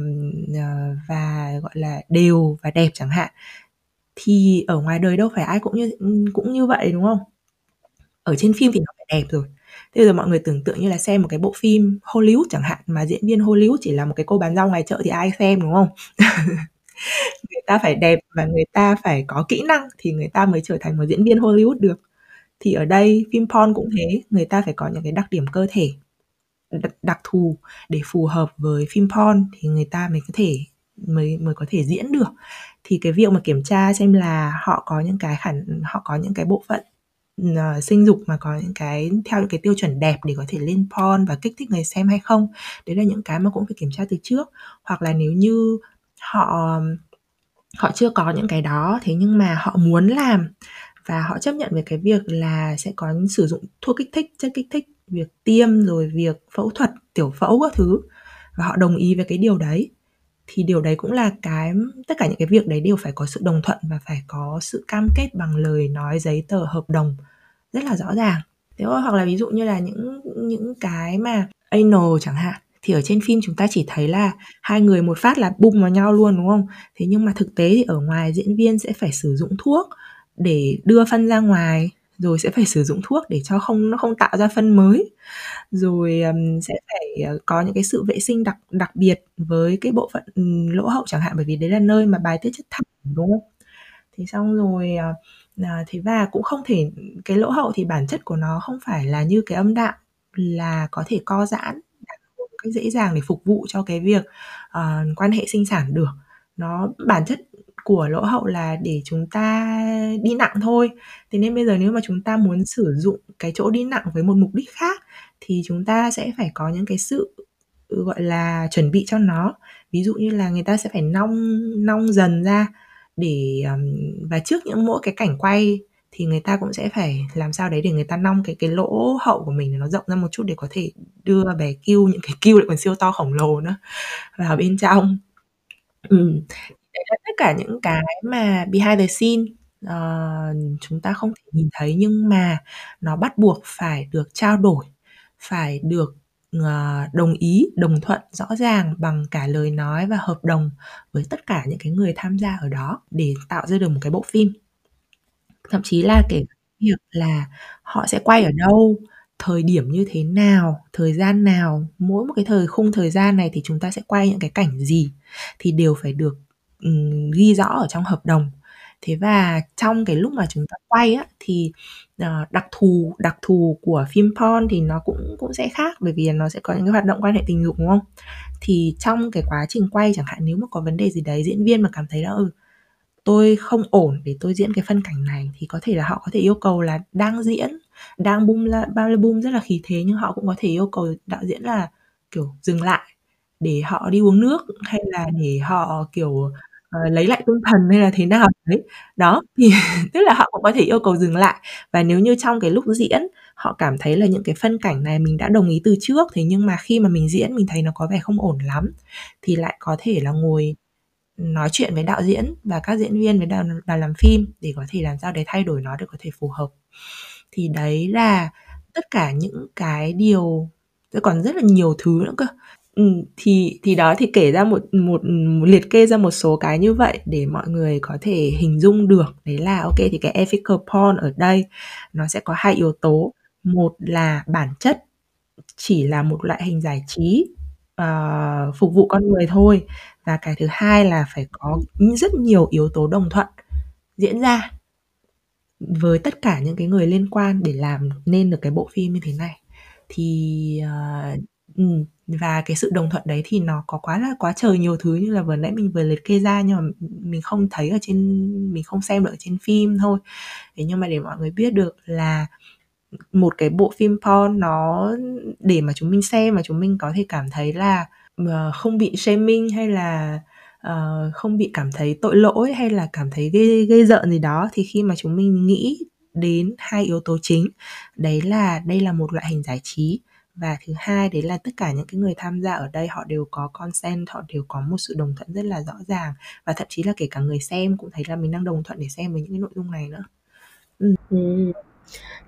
ờ, và gọi là đều và đẹp chẳng hạn thì ở ngoài đời đâu phải ai cũng như cũng như vậy đúng không? Ở trên phim thì nó phải đẹp rồi thế giờ mọi người tưởng tượng như là xem một cái bộ phim Hollywood chẳng hạn mà diễn viên Hollywood chỉ là một cái cô bán rau ngoài chợ thì ai xem đúng không? Người ta phải đẹp và người ta phải có kỹ năng thì người ta mới trở thành một diễn viên Hollywood được. Thì ở đây phim porn cũng thế người ta phải có những cái đặc điểm cơ thể đặc, đặc thù để phù hợp với phim porn thì người ta mới có thể mới mới có thể diễn được. Thì cái việc mà kiểm tra xem là họ có những cái khả họ có những cái bộ phận uh, sinh dục mà có những cái theo những cái tiêu chuẩn đẹp để có thể lên porn và kích thích người xem hay không. Đấy là những cái mà cũng phải kiểm tra từ trước. Hoặc là nếu như họ họ chưa có những cái đó thế nhưng mà họ muốn làm và họ chấp nhận về cái việc là sẽ có sử dụng thuốc kích thích chất kích thích việc tiêm rồi việc phẫu thuật tiểu phẫu các thứ và họ đồng ý với cái điều đấy thì điều đấy cũng là cái, tất cả những cái việc đấy đều phải có sự đồng thuận và phải có sự cam kết bằng lời nói, giấy tờ, hợp đồng rất là rõ ràng. Thế hoặc là ví dụ như là những những cái mà anal chẳng hạn, thì ở trên phim chúng ta chỉ thấy là hai người một phát là bung vào nhau luôn, đúng không? Thế nhưng mà thực tế thì ở ngoài diễn viên sẽ phải sử dụng thuốc để đưa phân ra ngoài rồi sẽ phải sử dụng thuốc để cho không nó không tạo ra phân mới. Rồi um, sẽ phải ờ, có những cái sự vệ sinh đặc đặc biệt với cái bộ phận lỗ hậu chẳng hạn bởi vì đấy là nơi mà bài tiết chất thải đúng không? Thì xong rồi uh, thế và cũng không thể cái lỗ hậu thì bản chất của nó không phải là như cái âm đạo là có thể co giãn một cách dễ dàng để phục vụ cho cái việc uh, quan hệ sinh sản được. Nó bản chất của lỗ hậu là để chúng ta đi nặng thôi. Thế nên bây giờ nếu mà chúng ta muốn sử dụng cái chỗ đi nặng với một mục đích khác, thì chúng ta sẽ phải có những cái sự ừ, gọi là, chuẩn bị cho nó. Ví dụ như là người ta sẽ phải nong nong dần ra để và trước những mỗi cái cảnh quay thì người ta cũng sẽ phải làm sao đấy để người ta nong cái cái lỗ hậu của mình nó rộng ra một chút để có thể đưa bé kêu những cái kêu lại còn siêu to khổng lồ nữa vào bên trong. Ừ đấy là tất cả những cái mà behind the scene. Uh, chúng ta không thể nhìn thấy nhưng mà nó bắt buộc phải được trao đổi phải được uh, đồng ý đồng thuận rõ ràng bằng cả lời nói và hợp đồng với tất cả những cái người tham gia ở đó để tạo ra được một cái bộ phim. Thậm chí là kể việc là họ sẽ quay ở đâu thời điểm như thế nào thời gian nào mỗi một cái thời khung thời gian này thì chúng ta sẽ quay những cái cảnh gì thì đều phải được Ừ, ghi rõ ở trong hợp đồng. Thế và trong cái lúc mà chúng ta quay á, thì ờ, đặc thù đặc thù của phim porn thì nó cũng cũng sẽ khác, bởi vì nó sẽ có những cái hoạt động quan hệ tình dục, đúng không? Thì trong cái quá trình quay chẳng hạn, nếu mà có vấn đề gì đấy, diễn viên mà cảm thấy là ừ tôi không ổn để tôi diễn cái phân cảnh này, thì có thể là họ có thể yêu cầu là đang diễn, đang bum la ba bao bum rất là khí thế, nhưng họ cũng có thể yêu cầu đạo diễn là, kiểu, dừng lại để họ đi uống nước, hay là để họ, kiểu uh, lấy lại tinh thần hay là thế nào đấy. Đó thì tức là họ cũng có thể yêu cầu dừng lại. Và nếu như trong cái lúc diễn họ cảm thấy là những cái phân cảnh này mình đã đồng ý từ trước thế nhưng mà khi mà mình diễn mình thấy nó có vẻ không ổn lắm thì lại có thể là ngồi nói chuyện với đạo diễn và các diễn viên với đoàn, đoàn làm phim để có thể làm sao để thay đổi nó để có thể phù hợp. Thì đấy là tất cả những cái điều còn rất là nhiều thứ nữa cơ. Ừ, thì thì đó thì kể ra một, một một liệt kê ra một số cái như vậy để mọi người có thể hình dung được. Đấy là ok thì cái ethical porn ở đây nó sẽ có hai yếu tố. Một là bản chất chỉ là một loại hình giải trí uh, phục vụ con người thôi. Và cái thứ hai là phải có rất nhiều yếu tố đồng thuận diễn ra với tất cả những cái người liên quan để làm nên được cái bộ phim như thế này. Thì ờ, uh, và cái sự đồng thuận đấy thì nó có quá là quá trời nhiều thứ như là vừa nãy mình vừa liệt kê ra nhưng mà mình không thấy ở trên mình không xem được ở trên phim thôi. Thế nhưng mà để mọi người biết được là một cái bộ phim porn nó để mà chúng mình xem mà chúng mình có thể cảm thấy là ờ, không bị shaming hay là uh, không bị cảm thấy tội lỗi hay là cảm thấy gây gây rợn gì đó thì khi mà chúng mình nghĩ đến hai yếu tố chính đấy là đây là một loại hình giải trí và thứ hai đấy là tất cả những cái người tham gia ở đây họ đều có consent họ đều có một sự đồng thuận rất là rõ ràng. Và thậm chí là kể cả người xem cũng thấy là mình đang đồng thuận để xem với những cái nội dung này nữa. Ừ. Ừ.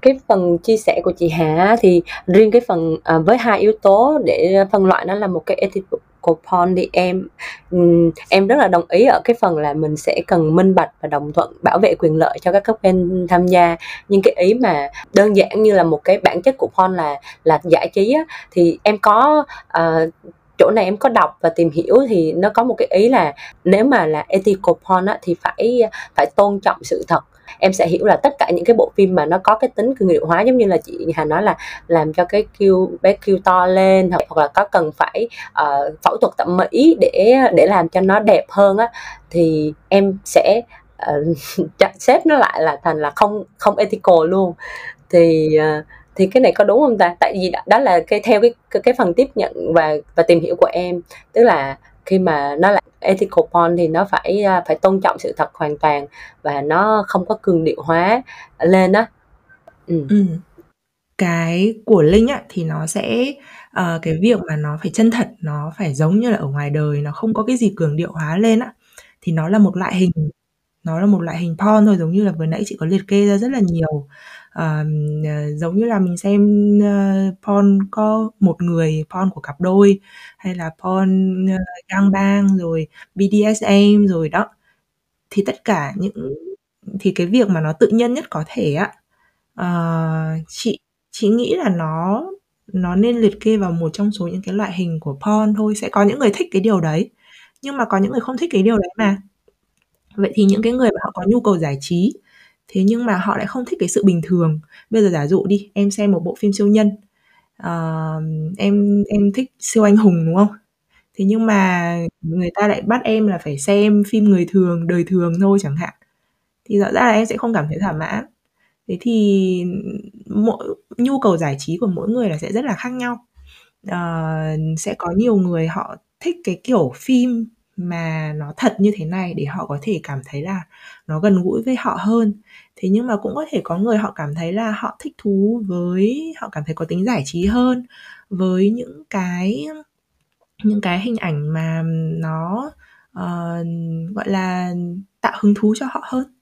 Cái phần chia sẻ của chị Hà thì riêng cái phần à, với hai yếu tố để phân loại nó là một cái ethical coupon thì em em rất là đồng ý ở cái phần là mình sẽ cần minh bạch và đồng thuận bảo vệ quyền lợi cho các cấp bên tham gia. Nhưng cái ý mà đơn giản như là một cái bản chất coupon là là giải trí á, thì em có uh, chỗ này em có đọc và tìm hiểu thì nó có một cái ý là nếu mà là ethical porn á, thì phải phải tôn trọng sự thật em sẽ hiểu là tất cả những cái bộ phim mà nó có cái tính cường điệu hóa giống như là chị Hà nói là làm cho cái Q bé Q to lên hoặc là có cần phải uh, phẫu thuật thẩm mỹ để để làm cho nó đẹp hơn á thì em sẽ ờ, uh, xếp nó lại là thành là không không ethical luôn. Thì uh, thì cái này có đúng không ta? Tại vì đó là cái theo cái cái phần tiếp nhận và và tìm hiểu của em. Tức là khi mà nó là ethical porn thì nó phải à, phải tôn trọng sự thật hoàn toàn và nó không có cường điệu hóa lên á, ừ. ừ. cái của linh á thì nó sẽ uh, cái việc mà nó phải chân thật nó phải giống như là ở ngoài đời nó không có cái gì cường điệu hóa lên á thì nó là một loại hình nó là một loại hình porn thôi giống như là vừa nãy chị có liệt kê ra rất là nhiều uh, giống như là mình xem ờ, uh, porn có một người porn của cặp đôi hay là porn uh, ờ, gangbang rồi BDSM rồi đó. Thì tất cả những thì cái việc mà nó tự nhiên nhất có thể á uh, chị chị nghĩ là nó nó nên liệt kê vào một trong số những cái loại hình của porn thôi, sẽ có những người thích cái điều đấy, nhưng mà có những người không thích cái điều đấy mà. Vậy thì những cái người mà họ có nhu cầu giải trí, thế nhưng mà họ lại không thích cái sự bình thường. Bây giờ giả dụ đi, em xem một bộ phim siêu nhân, uh, em em thích siêu anh hùng, đúng không? Thế nhưng mà người ta lại bắt em là phải xem phim người thường, đời thường thôi chẳng hạn, thì rõ ràng là em sẽ không cảm thấy thỏa mãn. Thế thì mỗi nhu cầu giải trí của mỗi người là sẽ rất là khác nhau. uh, sẽ có nhiều người họ thích cái kiểu phim mà nó thật như thế này để họ có thể cảm thấy là nó gần gũi với họ hơn. Thế nhưng mà cũng có thể có người họ cảm thấy là họ thích thú với họ cảm thấy có tính giải trí hơn với những cái những cái hình ảnh mà nó, uh, gọi là, tạo hứng thú cho họ hơn.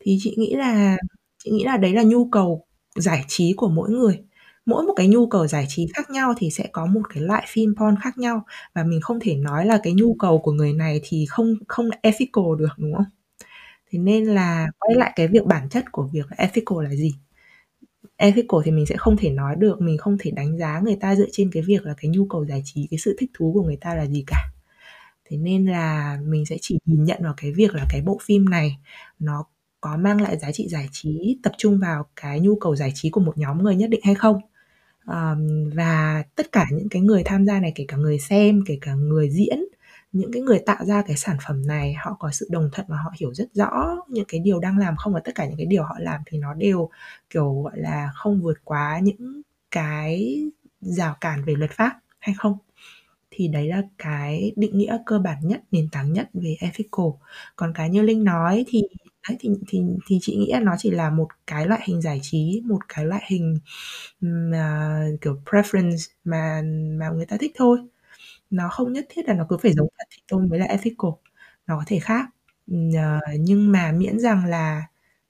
Thì chị nghĩ là chị nghĩ là đấy là nhu cầu giải trí của mỗi người. Mỗi một cái nhu cầu giải trí khác nhau thì sẽ có một cái loại phim porn khác nhau và mình không thể nói là cái nhu cầu của người này thì không không ethical được, đúng không? Thế nên là quay lại cái việc bản chất của việc ethical là gì? Ethical thì mình sẽ không thể nói được, mình không thể đánh giá người ta dựa trên cái việc là cái nhu cầu giải trí, cái sự thích thú của người ta là gì cả. Thế nên là mình sẽ chỉ nhìn nhận vào cái việc là cái bộ phim này nó có mang lại giá trị giải trí, tập trung vào cái nhu cầu giải trí của một nhóm người nhất định hay không. Ờm, và tất cả những cái người tham gia này, kể cả người xem, kể cả người diễn, những cái người tạo ra cái sản phẩm này họ có sự đồng thuận và họ hiểu rất rõ những cái điều đang làm không và tất cả những cái điều họ làm thì nó đều kiểu gọi là không vượt quá những cái rào cản về luật pháp hay không. Thì đấy là cái định nghĩa cơ bản nhất nền tảng nhất về ethical. Còn cái như linh nói thì đấy thì thì thì chị nghĩ là nó chỉ là một cái loại hình giải trí một cái loại hình mà kiểu preference mà mà người ta thích thôi. Nó không nhất thiết là nó cứ phải giống thật thì tôi mới là ethical nó có thể khác. Ờ, nhưng mà miễn rằng là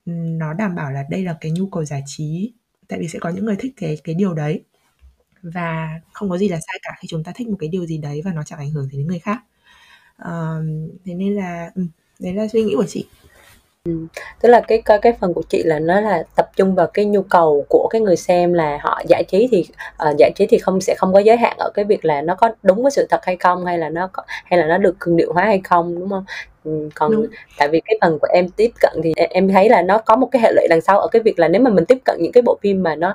nó đảm bảo là đây là cái nhu cầu giải trí tại vì sẽ có những người thích cái cái điều đấy. Và không có gì là sai cả khi chúng ta thích một cái điều gì đấy và nó chẳng ảnh hưởng gì đến người khác. Uh, thế nên là đấy là suy nghĩ của chị. Ừ. Tức là cái cái cái phần của chị là nó là tập trung vào cái nhu cầu của cái người xem là họ giải trí thì uh, giải trí thì không sẽ không có giới hạn ở cái việc là nó có đúng với sự thật hay không, hay là nó có hay là nó được cường điệu hóa hay không, đúng không? Còn Đúng. tại vì cái phần của em tiếp cận thì em thấy là nó có một cái hệ lụy đằng sau ở cái việc là nếu mà mình tiếp cận những cái bộ phim mà nó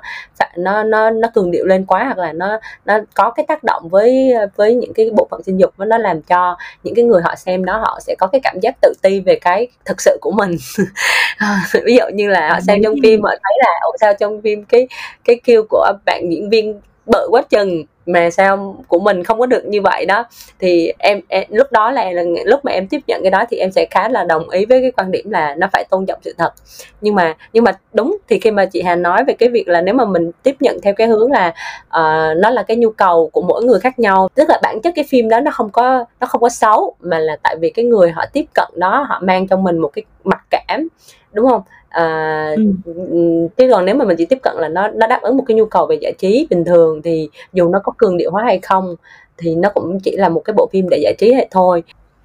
nó nó nó cường điệu lên quá hoặc là nó nó có cái tác động với với những cái bộ phận sinh dục nó làm cho những cái người họ xem đó họ sẽ có cái cảm giác tự ti về cái thực sự của mình. Ví dụ như là họ xem trong phim họ thấy là ồ sao trong phim cái cái kêu của bạn diễn viên bự quá chừng mà sao của mình không có được như vậy đó. Thì em, em lúc đó là, là lúc mà em tiếp nhận cái đó thì em sẽ khá là đồng ý với cái quan điểm là nó phải tôn trọng sự thật. Nhưng mà nhưng mà đúng thì khi mà chị Hà nói về cái việc là nếu mà mình tiếp nhận theo cái hướng là uh, nó là cái nhu cầu của mỗi người khác nhau tức là bản chất cái phim đó nó không có nó không có xấu mà là tại vì cái người họ tiếp cận đó họ mang trong mình một cái mặc cảm đúng không? À, ừ. chứ còn nếu mà mình chỉ tiếp cận là nó nó đáp ứng một cái nhu cầu về giải trí bình thường thì dù nó có cường điệu hóa hay không thì nó cũng chỉ là một cái bộ phim để giải trí hay thôi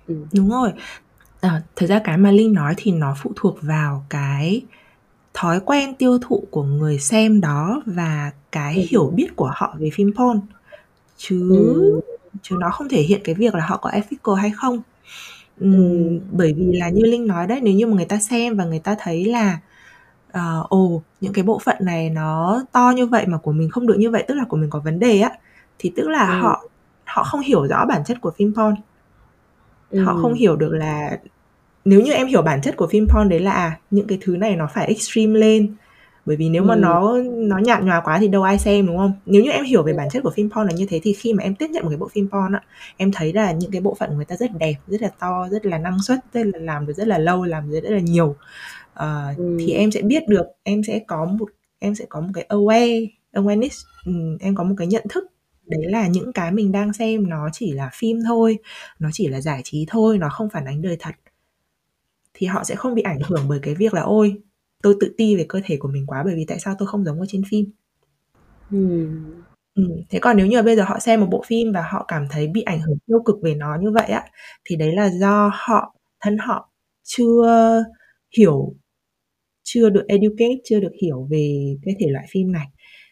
ừ. đúng rồi à, thật ra cái mà linh nói thì nó phụ thuộc vào cái thói quen tiêu thụ của người xem đó và cái ừ. hiểu biết của họ về phim porn chứ ừ. chứ nó không thể hiện cái việc là họ có ethical hay không Ừm, bởi vì là như Linh nói đấy, nếu như mà người ta xem và người ta thấy là, ờ, ồ, những cái bộ phận này nó to như vậy mà của mình không được như vậy, tức là của mình có vấn đề á, thì tức là Ừm. họ họ không hiểu rõ bản chất của phim porn. Họ không hiểu được là nếu như em hiểu bản chất của phim porn đấy là, à, những cái thứ này nó phải extreme lên, bởi vì nếu mà nó nó nhạt nhòa quá thì đâu ai xem đúng không? Nếu như em hiểu về bản chất của phim porn là như thế thì khi mà em tiếp nhận một cái bộ phim porn á em thấy là những cái bộ phận của người ta rất đẹp rất là to rất là năng suất rất là làm được rất là lâu làm được rất là nhiều. Uh, ừ. thì em sẽ biết được em sẽ có một em sẽ có một cái aware awareness ừ, em có một cái nhận thức. Đấy là những cái mình đang xem nó chỉ là phim thôi nó chỉ là giải trí thôi nó không phản ánh đời thật. Thì họ sẽ không bị ảnh hưởng bởi cái việc là ôi tôi tự ti về cơ thể của mình quá bởi vì tại sao tôi không giống ở trên phim ừ. Ừ. thế còn nếu như bây giờ họ xem một bộ phim và họ cảm thấy bị ảnh hưởng tiêu cực về nó như vậy á thì đấy là do họ thân họ chưa hiểu chưa được educate chưa được hiểu về cái thể loại phim này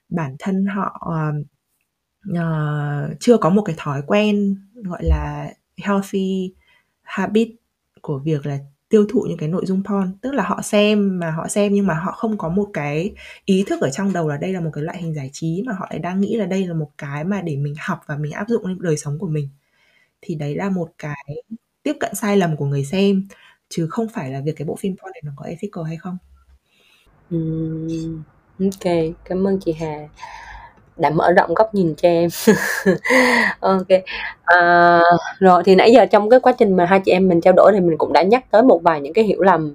bản thân họ uh, chưa có một cái thói quen gọi là healthy habit của việc là tiêu thụ những cái nội dung porn. Tức là họ xem mà họ xem nhưng mà họ không có một cái ý thức ở trong đầu là đây là một cái loại hình giải trí mà họ lại đang nghĩ là đây là một cái mà để mình học và mình áp dụng lên đời sống của mình. Thì đấy là một cái tiếp cận sai lầm của người xem chứ không phải là việc cái bộ phim porn này nó có ethical hay không. Ừm, ok. Cảm ơn chị Hà đã mở rộng góc nhìn cho em. Ok. À, rồi thì nãy giờ trong cái quá trình mà hai chị em mình trao đổi thì mình cũng đã nhắc tới một vài những cái hiểu lầm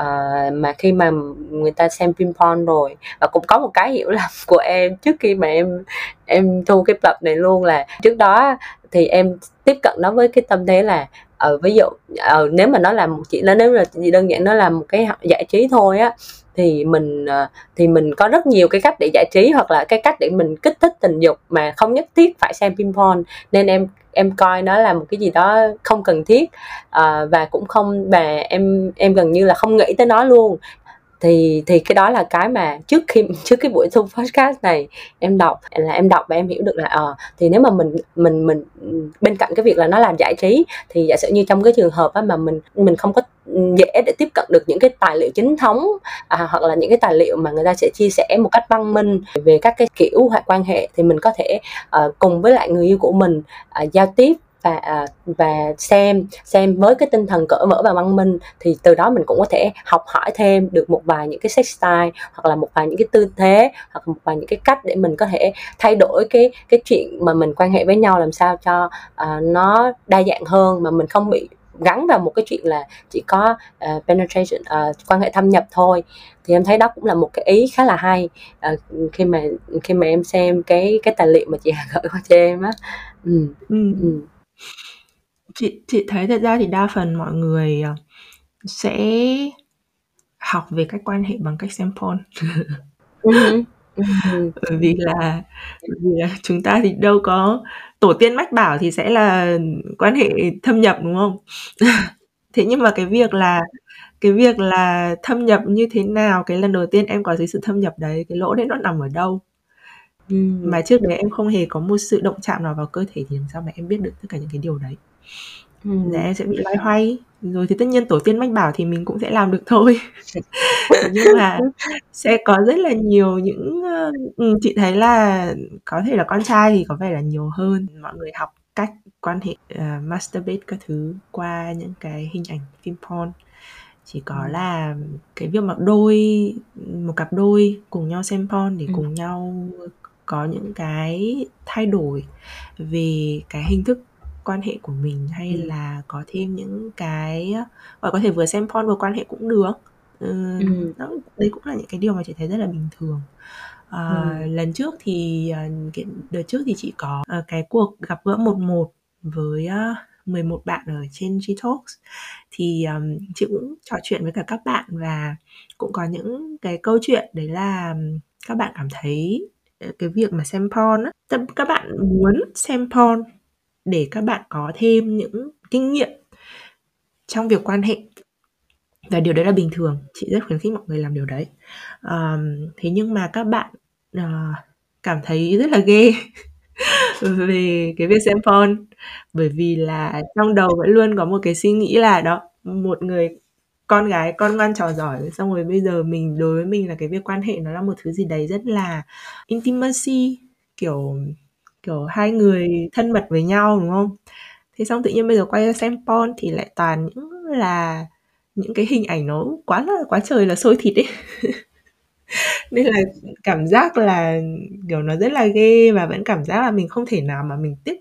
uh, mà khi mà người ta xem phim porn rồi. Và cũng có một cái hiểu lầm của em trước khi mà em em thu cái tập này luôn là trước đó thì em tiếp cận nó với cái tâm thế là ờ uh, ví dụ uh, nếu mà nó là một chỉ nó nếu là chỉ đơn giản nó là một cái giải trí thôi á thì mình ờ, thì mình có rất nhiều cái cách để giải trí hoặc là cái cách để mình kích thích tình dục mà không nhất thiết phải xem phim porn. Nên em em coi nó là một cái gì đó không cần thiết à, và cũng không và em em gần như là không nghĩ tới nó luôn. Thì thì cái đó là cái mà trước khi trước cái buổi thu podcast này em đọc là em đọc và em hiểu được là ờ à, thì nếu mà mình mình mình bên cạnh cái việc là nó làm giải trí thì giả sử như trong cái trường hợp á mà mình mình không có dễ để tiếp cận được những cái tài liệu chính thống à, hoặc là những cái tài liệu mà người ta sẽ chia sẻ một cách văn minh về các cái kiểu hoặc quan hệ thì mình có thể uh, cùng với lại người yêu của mình uh, giao tiếp và à, và xem xem với cái tinh thần cởi mở và văn minh thì từ đó mình cũng có thể học hỏi thêm được một vài những cái sex style hoặc là một vài những cái tư thế hoặc một vài những cái cách để mình có thể thay đổi cái cái chuyện mà mình quan hệ với nhau làm sao cho uh, nó đa dạng hơn mà mình không bị gắn vào một cái chuyện là chỉ có uh, penetration uh, quan hệ thâm nhập thôi. Thì em thấy đó cũng là một cái ý khá là hay uh, khi mà khi mà em xem cái cái tài liệu mà chị Hà gửi qua cho em á. Ừ. Ừ. Ừ. Chị chị thấy thật ra thì đa phần mọi người sẽ học về cách quan hệ bằng cách xem porn bởi vì là bởi vì là chúng ta thì đâu có tổ tiên mách bảo thì sẽ là quan hệ thâm nhập đúng không? Thế nhưng mà cái việc là cái việc là thâm nhập như thế nào cái lần đầu tiên em có thấy sự thâm nhập đấy cái lỗ đấy nó nằm ở đâu? Mà trước đấy em không hề có một sự động chạm nào vào cơ thể thì làm sao mà em biết được tất cả những cái điều đấy ừ. em sẽ bị loay hoay rồi thì tất nhiên tổ tiên mách bảo thì mình cũng sẽ làm được thôi nhưng mà sẽ có rất là nhiều những ừ, chị thấy là có thể là con trai thì có vẻ là nhiều hơn mọi người học cách quan hệ uh, masturbate các thứ qua những cái hình ảnh phim porn chỉ có ừ. là cái việc mà đôi một cặp đôi cùng nhau xem porn để ừ. cùng nhau có những cái thay đổi về cái hình thức quan hệ của mình hay ừ. là có thêm những cái hoặc có thể vừa xem porn vừa quan hệ cũng được ừ, ừ. Đó, đấy cũng là những cái điều mà chị thấy rất là bình thường à, ừ. lần trước thì cái đợt trước thì chị có cái cuộc gặp gỡ một một với uh, 11 bạn ở trên G-Talks thì um, chị cũng trò chuyện với cả các bạn và cũng có những cái câu chuyện đấy là các bạn cảm thấy cái việc mà xem porn á các bạn muốn xem porn để các bạn có thêm những kinh nghiệm trong việc quan hệ. Và điều đấy là bình thường chị rất khuyến khích mọi người làm điều đấy. Um, thế nhưng mà các bạn uh, cảm thấy rất là ghê về cái việc xem phone. Bởi vì là trong đầu vẫn luôn có một cái suy nghĩ là đó một người con gái con ngoan trò giỏi xong rồi bây giờ mình đối với mình là cái việc quan hệ nó là một thứ gì đấy rất là intimacy kiểu kiểu hai người thân mật với nhau, đúng không? Thế xong tự nhiên bây giờ quay ra xem porn thì lại toàn những là những cái hình ảnh nó quá là, quá trời là sôi thịt ấy. Nên là cảm giác là, kiểu, nó rất là ghê và vẫn cảm giác là mình không thể nào mà mình tiếp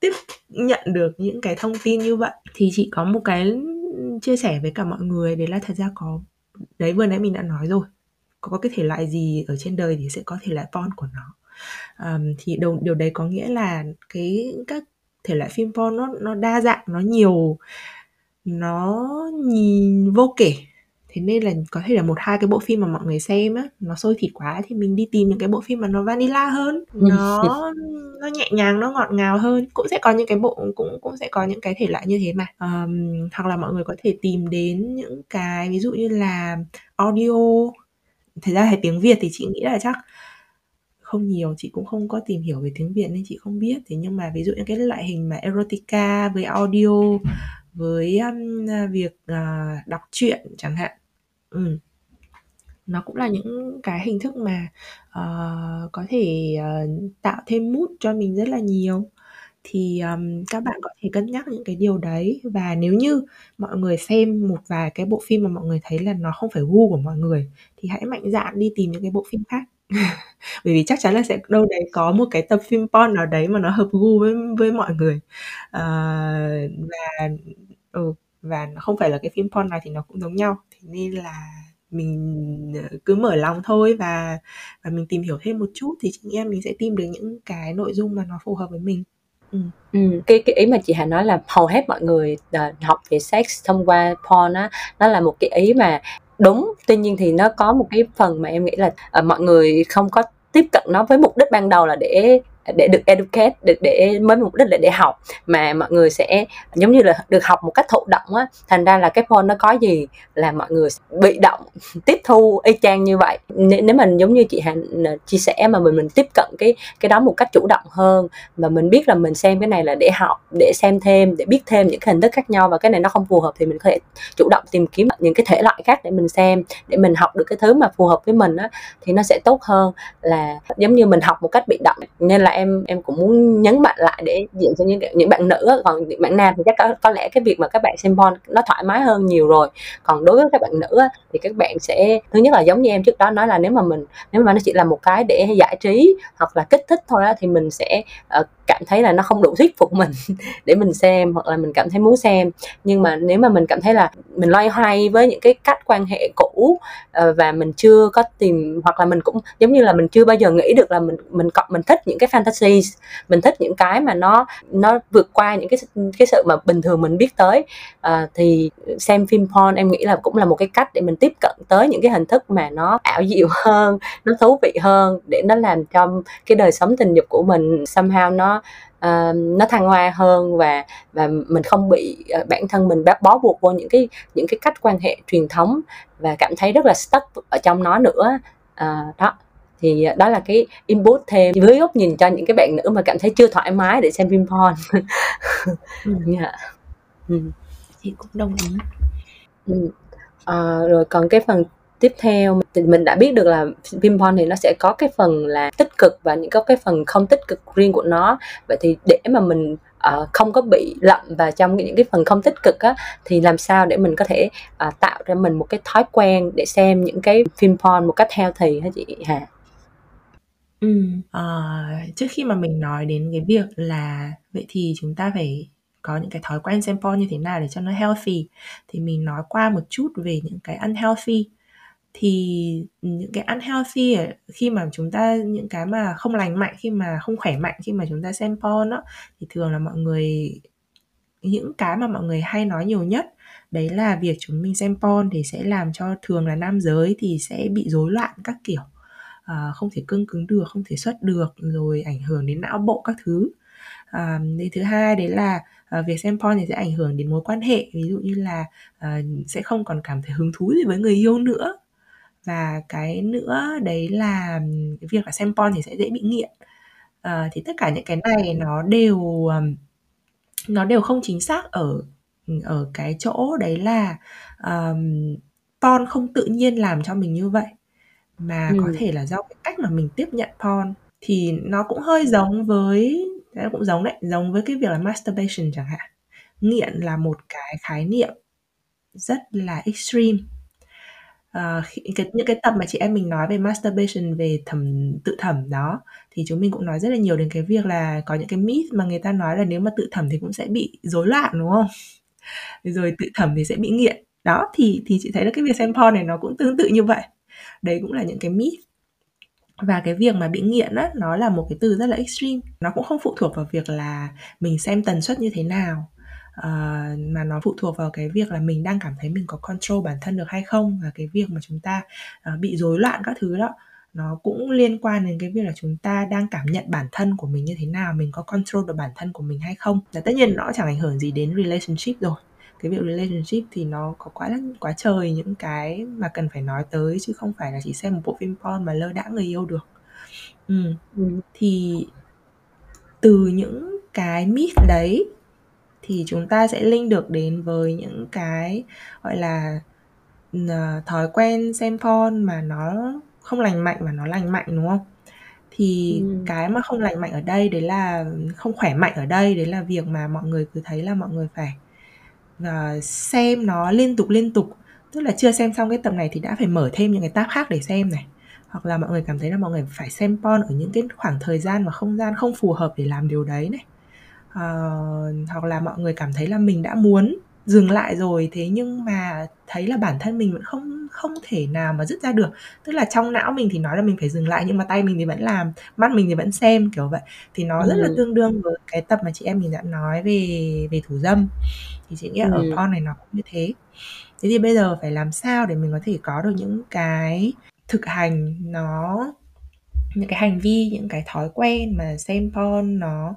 tiếp nhận được những cái thông tin như vậy. Thì chị có một cái chia sẻ với cả mọi người, đấy là thật ra có, đấy vừa nãy mình đã nói rồi. Có cái thể loại gì ở trên đời thì sẽ có thể loại porn của nó um, thì điều, điều đấy có nghĩa là cái các thể loại phim porn nó nó đa dạng nó nhiều nó nhìn vô kể. Thế nên là có thể là một hai cái bộ phim mà mọi người xem á nó sôi thịt quá thì mình đi tìm những cái bộ phim mà nó vanilla hơn nó nó nhẹ nhàng nó ngọt ngào hơn. Cũng sẽ có những cái bộ cũng cũng sẽ có những cái thể loại như thế mà. Um, hoặc là mọi người có thể tìm đến những cái ví dụ như là audio. Thật ra thì tiếng việt thì chị nghĩ là chắc không nhiều chị cũng không có tìm hiểu về tiếng việt nên chị không biết. Thế nhưng mà ví dụ những cái loại hình mà erotica với audio với um, à, việc uh, đọc truyện chẳng hạn. Ừ. nó cũng là những cái hình thức mà uh, có thể uh, tạo thêm mút cho mình rất là nhiều. Thì um, các bạn có thể cân nhắc những cái điều đấy. Và nếu như mọi người xem một vài cái bộ phim mà mọi người thấy là nó không phải gu của mọi người thì hãy mạnh dạn đi tìm những cái bộ phim khác. bởi vì chắc chắn là sẽ đâu đấy có một cái tập phim porn nào đấy mà nó hợp gu với với mọi người. À, và ừ, và nó không phải là cái phim porn nào thì nó cũng giống nhau. Thế nên là mình ờ, cứ mở lòng thôi và và mình tìm hiểu thêm một chút thì chị em mình sẽ tìm được những cái nội dung mà nó phù hợp với mình. Ừ. Ừ, cái cái ý mà chị Hà nói là hầu hết mọi người uh, học về sex thông qua porn á nó là một cái ý mà đúng tuy nhiên thì nó có một cái phần mà em nghĩ là uh, mọi người không có tiếp cận nó với mục đích ban đầu là để để được educate được để mới mục đích là để học. Mà mọi người sẽ giống như là được học một cách thụ động á thành ra là cái phone nó có gì là mọi người bị động tiếp thu y chang như vậy. Nếu, nếu mình giống như chị Hạnh chia sẻ mà mình mình tiếp cận cái cái đó một cách chủ động hơn và mình biết là mình xem cái này là để học để xem thêm để biết thêm những hình thức khác nhau và cái này nó không phù hợp thì mình có thể chủ động tìm kiếm những cái thể loại khác để mình xem để mình học được cái thứ mà phù hợp với mình á thì nó sẽ tốt hơn là giống như mình học một cách bị động. Nên là em em cũng muốn nhấn mạnh lại để diện cho những những bạn nữ còn những bạn nam thì chắc có, có lẽ cái việc mà các bạn xem porn nó thoải mái hơn nhiều rồi. Còn đối với các bạn nữ thì các bạn sẽ thứ nhất là giống như em trước đó nói là nếu mà mình nếu mà nó chỉ là một cái để giải trí hoặc là kích thích thôi đó, thì mình sẽ uh, cảm thấy là nó không đủ thuyết phục mình để mình xem hoặc là mình cảm thấy muốn xem. Nhưng mà nếu mà mình cảm thấy là mình loay hoay với những cái cách quan hệ cũ uh, và mình chưa có tìm hoặc là mình cũng giống như là mình chưa bao giờ nghĩ được là mình mình mình thích những cái fantasy mình thích những cái mà nó nó vượt qua những cái cái sự mà bình thường mình biết tới. À, thì xem phim porn em nghĩ là cũng là một cái cách để mình tiếp cận tới những cái hình thức mà nó ảo diệu hơn nó thú vị hơn để nó làm cho cái đời sống tình dục của mình somehow nó uh, nó thăng hoa hơn và và mình không bị uh, bản thân mình bó buộc vô những cái những cái cách quan hệ truyền thống và cảm thấy rất là stuck ở trong nó nữa. Uh, đó thì à, đó là cái input thêm với góc nhìn cho những cái bạn nữ mà cảm thấy chưa thoải mái để xem phim porn ừ. yeah. ừ. thì cũng đồng ý ừ. à, rồi còn cái phần tiếp theo thì mình đã biết được là phim porn thì nó sẽ có cái phần là tích cực và những có cái phần không tích cực riêng của nó vậy thì để mà mình uh, không có bị lậm vào trong những cái phần không tích cực á thì làm sao để mình có thể uh, tạo ra mình một cái thói quen để xem những cái phim porn một cách healthy hả chị Hà? Ừm, ờ, trước khi mà mình nói đến cái việc là vậy thì chúng ta phải có những cái thói quen xem porn như thế nào để cho nó healthy, thì mình nói qua một chút về những cái unhealthy. Thì những cái unhealthy khi mà chúng ta những cái mà không lành mạnh, khi mà không khỏe mạnh khi mà chúng ta xem porn á, thì thường là mọi người những cái mà mọi người hay nói nhiều nhất đấy là việc chúng mình xem porn thì sẽ làm cho thường là nam giới thì sẽ bị rối loạn các kiểu à, không thể cương cứng được không thể xuất được rồi ảnh hưởng đến não bộ các thứ. À, đến thứ hai đấy là à, việc xem porn thì sẽ ảnh hưởng đến mối quan hệ ví dụ như là à, sẽ không còn cảm thấy hứng thú gì với người yêu nữa. Và cái nữa đấy là cái việc là xem porn thì sẽ dễ bị nghiện. À, thì tất cả những cái này nó đều à, nó đều không chính xác ở ở cái chỗ đấy là um, porn không tự nhiên làm cho mình như vậy mà có thể là do cái cách mà mình tiếp nhận porn thì nó cũng hơi giống với nó cũng giống đấy giống với cái việc là masturbation chẳng hạn. Nghiện là một cái khái niệm rất là extreme. Cái, những cái tập mà chị em mình nói về masturbation về thẩm tự thẩm đó thì chúng mình cũng nói rất là nhiều đến cái việc là có những cái myth mà người ta nói là nếu mà tự thẩm thì cũng sẽ bị rối loạn đúng không? Rồi tự thẩm thì sẽ bị nghiện. Đó thì thì chị thấy là cái việc xem porn này nó cũng tương tự như vậy đấy cũng là những cái myth. Và cái việc mà bị nghiện á nó là một cái từ rất là extreme. Nó cũng không phụ thuộc vào việc là mình xem tần suất như thế nào uh, mà nó phụ thuộc vào cái việc là mình đang cảm thấy mình có control bản thân được hay không. Và cái việc mà chúng ta uh, bị rối loạn các thứ đó nó cũng liên quan đến cái việc là chúng ta đang cảm nhận bản thân của mình như thế nào mình có control được bản thân của mình hay không. Và tất nhiên nó chẳng ảnh hưởng gì đến relationship rồi cái việc relationship thì nó có quá quá trời những cái mà cần phải nói tới chứ không phải là chỉ xem một bộ phim porn mà lơ đãng người yêu được ừ. Ừ. thì từ những cái myth đấy thì chúng ta sẽ link được đến với những cái gọi là thói quen xem porn mà nó không lành mạnh và nó lành mạnh đúng không thì ừ. cái mà không lành mạnh ở đây đấy là không khỏe mạnh ở đây đấy là việc mà mọi người cứ thấy là mọi người phải uh, xem nó liên tục liên tục. Tức là chưa xem xong cái tập này thì đã phải mở thêm những cái tab khác để xem này. Hoặc là mọi người cảm thấy là mọi người phải xem pon ở những cái khoảng thời gian và không gian không phù hợp để làm điều đấy này. Uh, hoặc là mọi người cảm thấy là mình đã muốn dừng lại rồi thế nhưng mà thấy là bản thân mình vẫn không không thể nào mà dứt ra được. Tức là trong não mình thì nói là mình phải dừng lại nhưng mà tay mình thì vẫn làm mắt mình thì vẫn xem kiểu vậy. Thì nó ừ. rất là tương đương với cái tập mà chị em mình đã nói về về thủ dâm. Thì chị nghĩ ừ. ở con này nó cũng như thế. Thế thì bây giờ phải làm sao để mình có thể có được những cái thực hành nó những cái hành vi những cái thói quen mà xem porn nó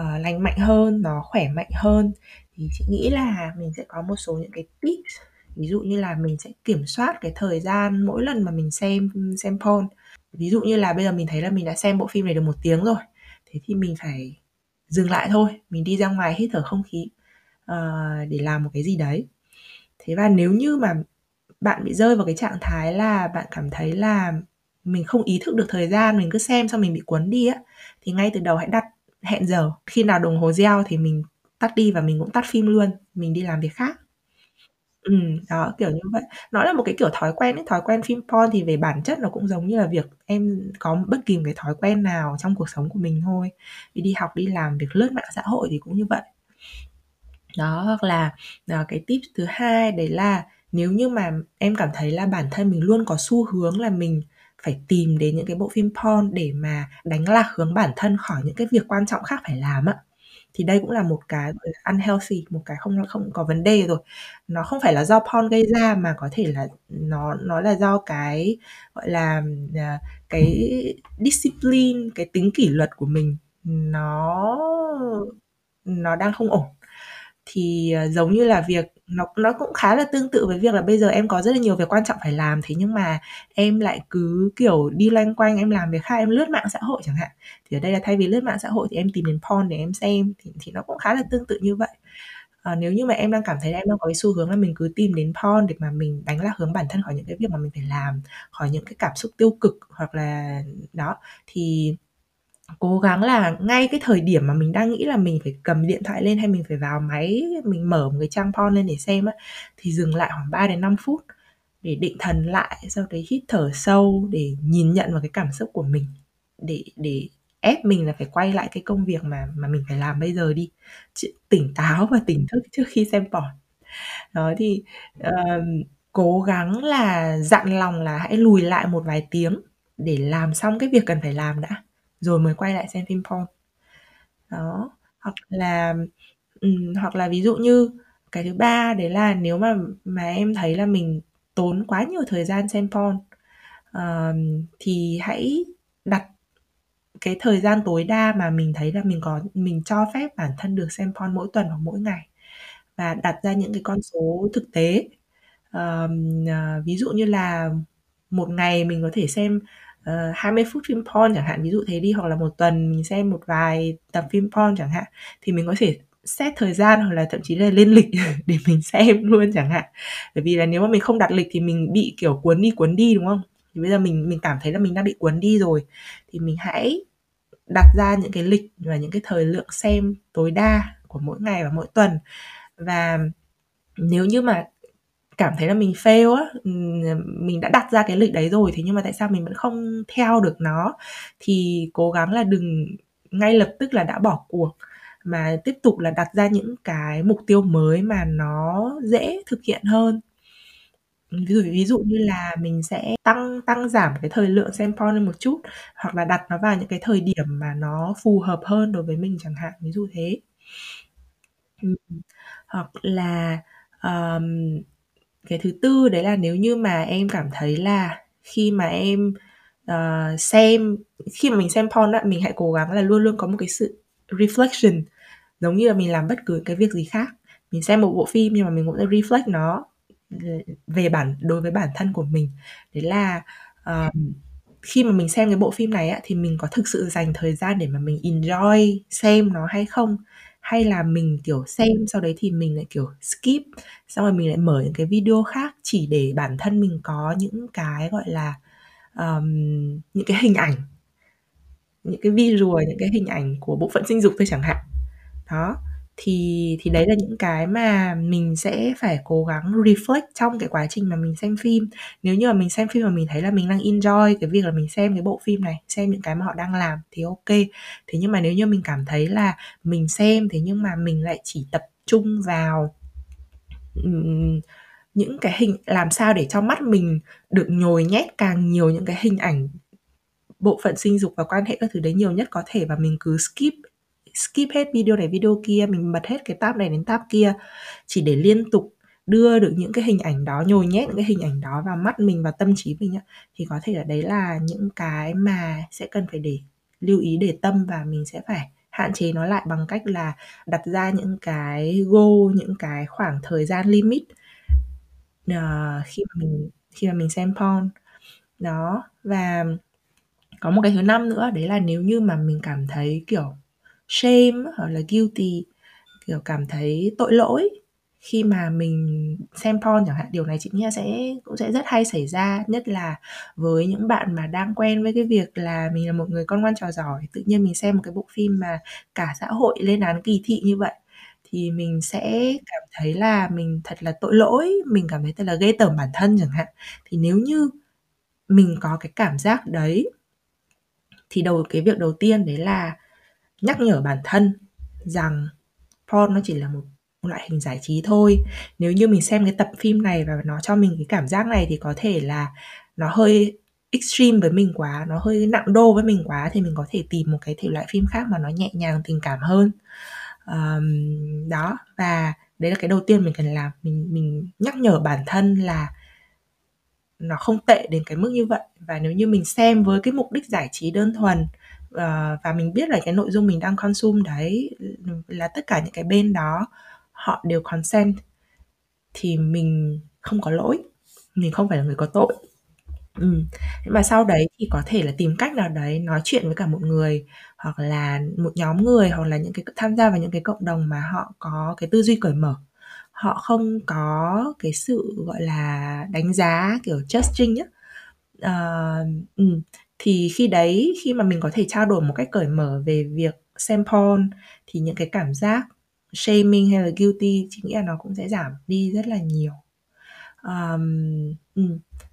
uh, lành mạnh hơn nó khỏe mạnh hơn thì chị nghĩ là mình sẽ có một số những cái tips. Ví dụ như là mình sẽ kiểm soát cái thời gian mỗi lần mà mình xem xem porn ví dụ như là bây giờ mình thấy là mình đã xem bộ phim này được một tiếng rồi thế thì mình phải dừng lại thôi. Mình đi ra ngoài hít thở không khí uh, để làm một cái gì đấy. Thế và nếu như mà bạn bị rơi vào cái trạng thái là bạn cảm thấy là mình không ý thức được thời gian mình cứ xem xong mình bị cuốn đi á thì ngay từ đầu hãy đặt hẹn giờ. Khi nào đồng hồ reo thì mình tắt đi và mình cũng tắt phim luôn mình đi làm việc khác. Ừ đó kiểu như vậy. Nó là một cái kiểu thói quen ấy. Thói quen phim porn thì về bản chất nó cũng giống như là việc em có bất kỳ một cái thói quen nào trong cuộc sống của mình thôi. Đi đi học đi làm việc lướt mạng xã hội thì cũng như vậy. Đó hoặc là à, cái tip thứ hai đấy là nếu như mà em cảm thấy là bản thân mình luôn có xu hướng là mình phải tìm đến những cái bộ phim porn để mà đánh lạc hướng bản thân khỏi những cái việc quan trọng khác phải làm á thì đây cũng là một cái unhealthy một cái không không có vấn đề rồi. Nó không phải là do porn gây ra mà có thể là nó nó là do cái gọi là à, cái discipline cái tính kỷ luật của mình nó nó đang không ổn thì ờ, giống như là việc nó nó cũng khá là tương tự với việc là bây giờ em có rất là nhiều việc quan trọng phải làm thế nhưng mà em lại cứ kiểu đi loanh quanh em làm việc khác em lướt mạng xã hội chẳng hạn. Thì ở đây là thay vì lướt mạng xã hội thì em tìm đến porn để em xem thì, thì nó cũng khá là tương tự như vậy. À, nếu như mà em đang cảm thấy là em đang có cái xu hướng là mình cứ tìm đến porn để mà mình đánh lạc hướng bản thân khỏi những cái việc mà mình phải làm khỏi những cái cảm xúc tiêu cực hoặc là đó thì cố gắng là ngay cái thời điểm mà mình đang nghĩ là mình phải cầm điện thoại lên hay mình phải vào máy mình mở một cái trang porn lên để xem á thì dừng lại khoảng 3 đến 5 phút để định thần lại sau đấy hít thở sâu để nhìn nhận vào cái cảm xúc của mình. Để để ép mình là phải quay lại cái công việc mà mà mình phải làm bây giờ đi. Tỉnh táo và tỉnh thức trước khi xem porn đó thì uh, cố gắng là dặn lòng là hãy lùi lại một vài tiếng để làm xong cái việc cần phải làm đã rồi mới quay lại xem phim porn đó hoặc là um, hoặc là ví dụ như cái thứ ba đấy là nếu mà mà em thấy là mình tốn quá nhiều thời gian xem porn uh, thì hãy đặt cái thời gian tối đa mà mình thấy là mình có mình cho phép bản thân được xem porn mỗi tuần hoặc mỗi ngày và đặt ra những cái con số thực tế. Uh, uh, ví dụ như là một ngày mình có thể xem Ờ, uh, 20 phút phim porn chẳng hạn ví dụ thế đi hoặc là một tuần mình xem một vài tập phim porn chẳng hạn thì mình có thể xét thời gian hoặc là thậm chí là lên lịch để mình xem luôn chẳng hạn. Bởi vì là nếu mà mình không đặt lịch thì mình bị kiểu cuốn đi cuốn đi đúng không? Thì bây giờ mình mình cảm thấy là mình đang bị cuốn đi rồi thì mình hãy đặt ra những cái lịch và những cái thời lượng xem tối đa của mỗi ngày và mỗi tuần. Và nếu như mà cảm thấy là mình fail á mình đã đặt ra cái lịch đấy rồi thế nhưng mà tại sao mình vẫn không theo được nó? Thì cố gắng là đừng ngay lập tức là đã bỏ cuộc mà tiếp tục là đặt ra những cái mục tiêu mới mà nó dễ thực hiện hơn. Ví dụ ví dụ như là mình sẽ tăng tăng giảm cái thời lượng xem porn lên một chút hoặc là đặt nó vào những cái thời điểm mà nó phù hợp hơn đối với mình chẳng hạn ví dụ thế. Hoặc là um, cái thứ tư đấy là nếu như mà em cảm thấy là khi mà em uh, xem khi mà mình xem porn á mình hãy cố gắng là luôn luôn có một cái sự reflection giống như là mình làm bất cứ cái việc gì khác. Mình xem một bộ phim nhưng mà mình cũng sẽ reflect nó về bản đối với bản thân của mình. Đấy là uh, khi mà mình xem cái bộ phim này á thì mình có thực sự dành thời gian để mà mình enjoy xem nó hay không? Hay là mình kiểu xem sau đấy thì mình lại kiểu skip xong rồi mình lại mở những cái video khác chỉ để bản thân mình có những cái gọi là um, những cái hình ảnh những cái visual những cái hình ảnh của bộ phận sinh dục thôi chẳng hạn. Đó thì thì đấy là những cái mà mình sẽ phải cố gắng reflect trong cái quá trình mà mình xem phim. Nếu như mà mình xem phim mà mình thấy là mình đang enjoy cái việc là mình xem cái bộ phim này, xem những cái mà họ đang làm thì ok. Thế nhưng mà nếu như mình cảm thấy là mình xem, thế nhưng mà mình lại chỉ tập trung vào những cái hình, làm sao để cho mắt mình được nhồi nhét càng nhiều những cái hình ảnh, bộ phận sinh dục và quan hệ các thứ đấy nhiều nhất có thể và mình cứ skip skip hết video này video kia mình bật hết cái tab này đến tab kia. Chỉ để liên tục đưa được những cái hình ảnh đó nhồi nhét những cái hình ảnh đó vào mắt mình và tâm trí mình á thì có thể là đấy là những cái mà sẽ cần phải để lưu ý để tâm và mình sẽ phải hạn chế nó lại bằng cách là đặt ra những cái goal những cái khoảng thời gian limit uh, khi mà mình khi mà mình xem porn. Đó và có một cái thứ năm nữa đấy là nếu như mà mình cảm thấy kiểu shame hoặc là guilty, kiểu cảm thấy tội lỗi. Khi mà mình xem porn chẳng hạn, điều này chị nghĩ sẽ, cũng sẽ rất hay xảy ra, nhất là với những bạn mà đang quen với cái việc là mình là một người con ngoan trò giỏi, tự nhiên mình xem một cái bộ phim mà cả xã hội lên án kỳ thị như vậy, thì mình sẽ cảm thấy là mình thật là tội lỗi, mình cảm thấy thật là ghê tởm bản thân chẳng hạn. Thì nếu như mình có cái cảm giác đấy, thì đầu, cái việc đầu tiên đấy là nhắc nhở bản thân rằng porn nó chỉ là một loại hình giải trí thôi. Nếu như mình xem cái tập phim này và nó cho mình cái cảm giác này thì có thể là nó hơi extreme với mình quá nó hơi nặng đô với mình quá thì mình có thể tìm một cái thể loại phim khác mà nó nhẹ nhàng tình cảm hơn. Um, đó và đấy là cái đầu tiên mình cần làm. Mình mình nhắc nhở bản thân là nó không tệ đến cái mức như vậy. Và nếu như mình xem với cái mục đích giải trí đơn thuần uh, và mình biết là cái nội dung mình đang consume đấy là tất cả những cái bên đó họ đều consent thì mình không có lỗi mình không phải là người có tội ừ. mà sau đấy thì có thể là tìm cách nào đấy nói chuyện với cả một người hoặc là một nhóm người hoặc là những cái tham gia vào những cái cộng đồng mà họ có cái tư duy cởi mở họ không có cái sự gọi là đánh giá kiểu judging á uh, ờ, ừ thì khi đấy khi mà mình có thể trao đổi một cách cởi mở về việc xem porn thì những cái cảm giác shaming hay là guilty chị nghĩ là nó cũng sẽ giảm đi rất là nhiều. Um,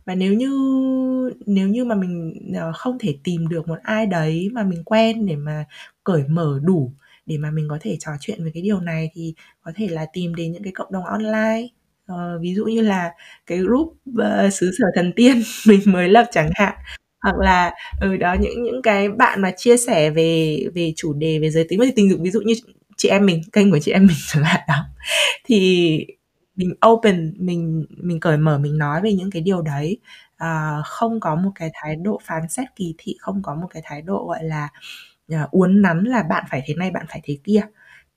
và nếu như nếu như mà mình ờ, không thể tìm được một ai đấy mà mình quen để mà cởi mở đủ để mà mình có thể trò chuyện về cái điều này thì có thể là tìm đến những cái cộng đồng online. Uh, ví dụ như là cái group uh, xứ sở thần tiên mình mới lập chẳng hạn hoặc là ừ đó những những cái bạn mà chia sẻ về về chủ đề về giới tính và tình dục ví dụ như chị em mình kênh của chị em mình chẳng hạn đó thì mình open mình mình cởi mở mình nói về những cái điều đấy. À, không có một cái thái độ phán xét kỳ thị không có một cái thái độ gọi là uh, uốn nắn là bạn phải thế này bạn phải thế kia.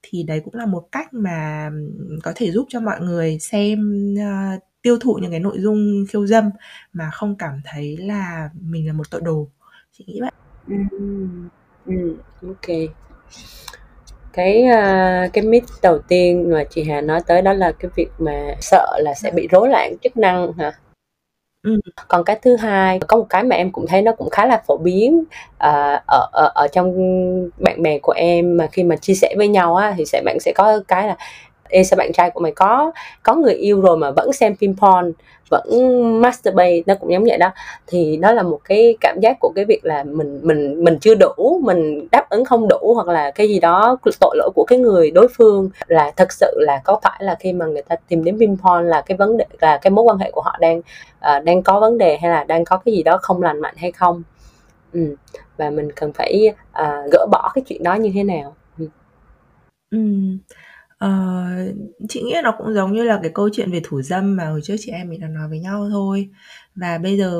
Thì đấy cũng là một cách mà có thể giúp cho mọi người xem uh, tiêu thụ những cái nội dung khiêu dâm mà không cảm thấy là mình là một tội đồ. Chị nghĩ vậy. Ừ, ừ, ok. Cái uh, cái myth đầu tiên mà chị Hà nói tới đó là cái việc mà sợ là sẽ bị rối loạn chức năng hả? Ừ. Còn cái thứ hai, có một cái mà em cũng thấy nó cũng khá là phổ biến à, ở, ở ở trong bạn bè của em mà khi mà chia sẻ với nhau á thì sẽ bạn sẽ có cái là Ê sao bạn trai của mày có có người yêu rồi mà vẫn xem phim porn vẫn masturbate nó cũng giống vậy đó thì đó là một cái cảm giác của cái việc là mình mình mình chưa đủ mình đáp ứng không đủ hoặc là cái gì đó tội lỗi của cái người đối phương là thật sự là có phải là khi mà người ta tìm đến phim porn là cái vấn đề là cái mối quan hệ của họ đang uh, đang có vấn đề hay là đang có cái gì đó không lành mạnh hay không ừ. và mình cần phải uh, gỡ bỏ cái chuyện đó như thế nào ừ. Ừ. Ờ, chị nghĩ nó cũng giống như là cái câu chuyện về thủ dâm mà hồi trước chị em mình đã nói với nhau thôi. Và bây giờ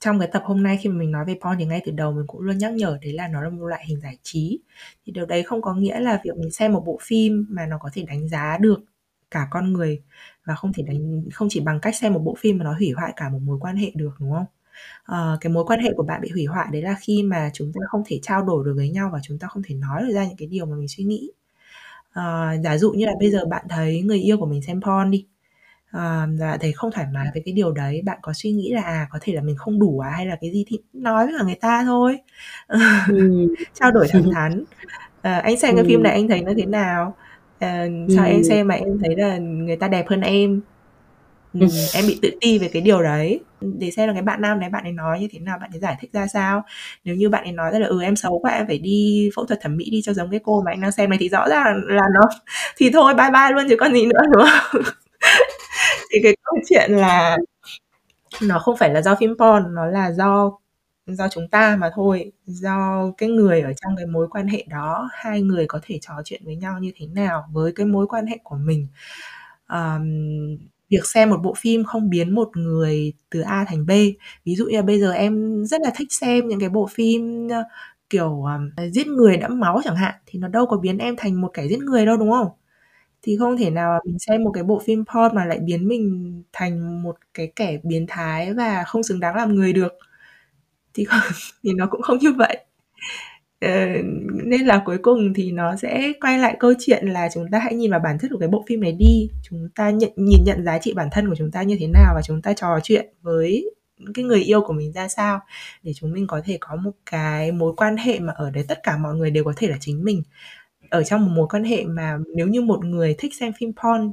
trong cái tập hôm nay khi mà mình nói về porn thì ngay từ đầu mình cũng luôn nhắc nhở đấy là nó là một loại hình giải trí. Thì điều đấy không có nghĩa là việc mình xem một bộ phim mà nó có thể đánh giá được cả con người và không thể đánh không chỉ bằng cách xem một bộ phim mà nó hủy hoại cả một mối quan hệ được đúng không? Uh, cái mối quan hệ của bạn bị hủy hoại đấy là khi mà chúng ta không thể trao đổi được với nhau và chúng ta không thể nói được ra những cái điều mà mình suy nghĩ uh, giả dụ như là bây giờ bạn thấy người yêu của mình xem porn đi uh, và thấy không thoải mái với cái điều đấy bạn có suy nghĩ là à có thể là mình không đủ à hay là cái gì thì nói với cả người ta thôi. Ừ. trao đổi thẳng thắn. Uh, anh xem cái phim này anh thấy nó thế nào? Uh, sao em xem mà em thấy là người ta đẹp hơn em ừ, em bị tự ti về cái điều đấy. Để xem là cái bạn nam đấy bạn ấy nói như thế nào bạn ấy giải thích ra sao. Nếu như bạn ấy nói ra là ừ em xấu quá em phải đi phẫu thuật thẩm mỹ đi cho giống cái cô mà anh đang xem này thì rõ ràng là nó thì thôi bye bye luôn chứ còn gì nữa đúng không? Thì cái câu chuyện là nó không phải là do phim porn nó là do do chúng ta mà thôi. Do cái người ở trong cái mối quan hệ đó hai người có thể trò chuyện với nhau như thế nào với cái mối quan hệ của mình. Um, việc xem một bộ phim không biến một người từ A thành B. Ví dụ như là bây giờ em rất là thích xem những cái bộ phim ờ, kiểu um, giết người đẫm máu chẳng hạn thì nó đâu có biến em thành một kẻ giết người đâu đúng không? Thì không thể nào mình xem một cái bộ phim porn mà lại biến mình thành một cái kẻ biến thái và không xứng đáng làm người được. Thì không, thì nó cũng không như vậy ờ, nên là cuối cùng thì nó sẽ quay lại câu chuyện là chúng ta hãy nhìn vào bản chất của cái bộ phim này đi. Chúng ta nhận nhìn nhận giá trị bản thân của chúng ta như thế nào và chúng ta trò chuyện với cái người yêu của mình ra sao để chúng mình có thể có một cái mối quan hệ mà ở đấy tất cả mọi người đều có thể là chính mình. Ở trong một mối quan hệ mà nếu như một người thích xem phim porn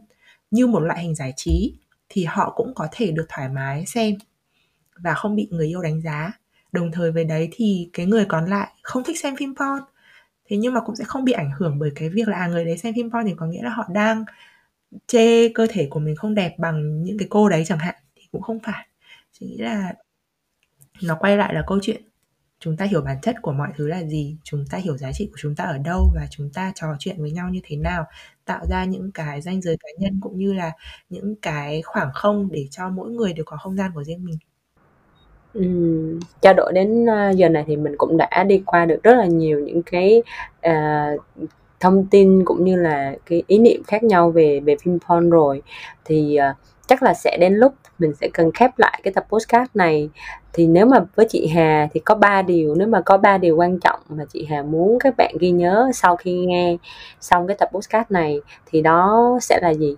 như một loại hình giải trí thì họ cũng có thể được thoải mái xem và không bị người yêu đánh giá đồng thời với đấy thì cái người còn lại không thích xem phim porn. Thế nhưng mà cũng sẽ không bị ảnh hưởng bởi cái việc là à, người đấy xem phim porn thì có nghĩa là họ đang chê cơ thể của mình không đẹp bằng những cái cô đấy chẳng hạn thì cũng không phải. Chỉ nghĩ là nó quay lại là câu chuyện chúng ta hiểu bản chất của mọi thứ là gì chúng ta hiểu giá trị của chúng ta ở đâu và chúng ta trò chuyện với nhau như thế nào tạo ra những cái danh giới cá nhân cũng như là những cái khoảng không để cho mỗi người đều có không gian của riêng mình. Ừm, trao đổi đến, ờ, giờ này thì mình cũng đã đi qua được rất là nhiều những cái, à, thông tin cũng như là cái ý niệm khác nhau về về phim porn rồi. Thì, à, chắc là sẽ đến lúc mình sẽ cần khép lại cái tập podcast này. Thì nếu mà với chị Hà thì có ba điều, nếu mà có ba điều quan trọng mà chị Hà muốn các bạn ghi nhớ sau khi nghe xong cái tập podcast này thì đó sẽ là gì?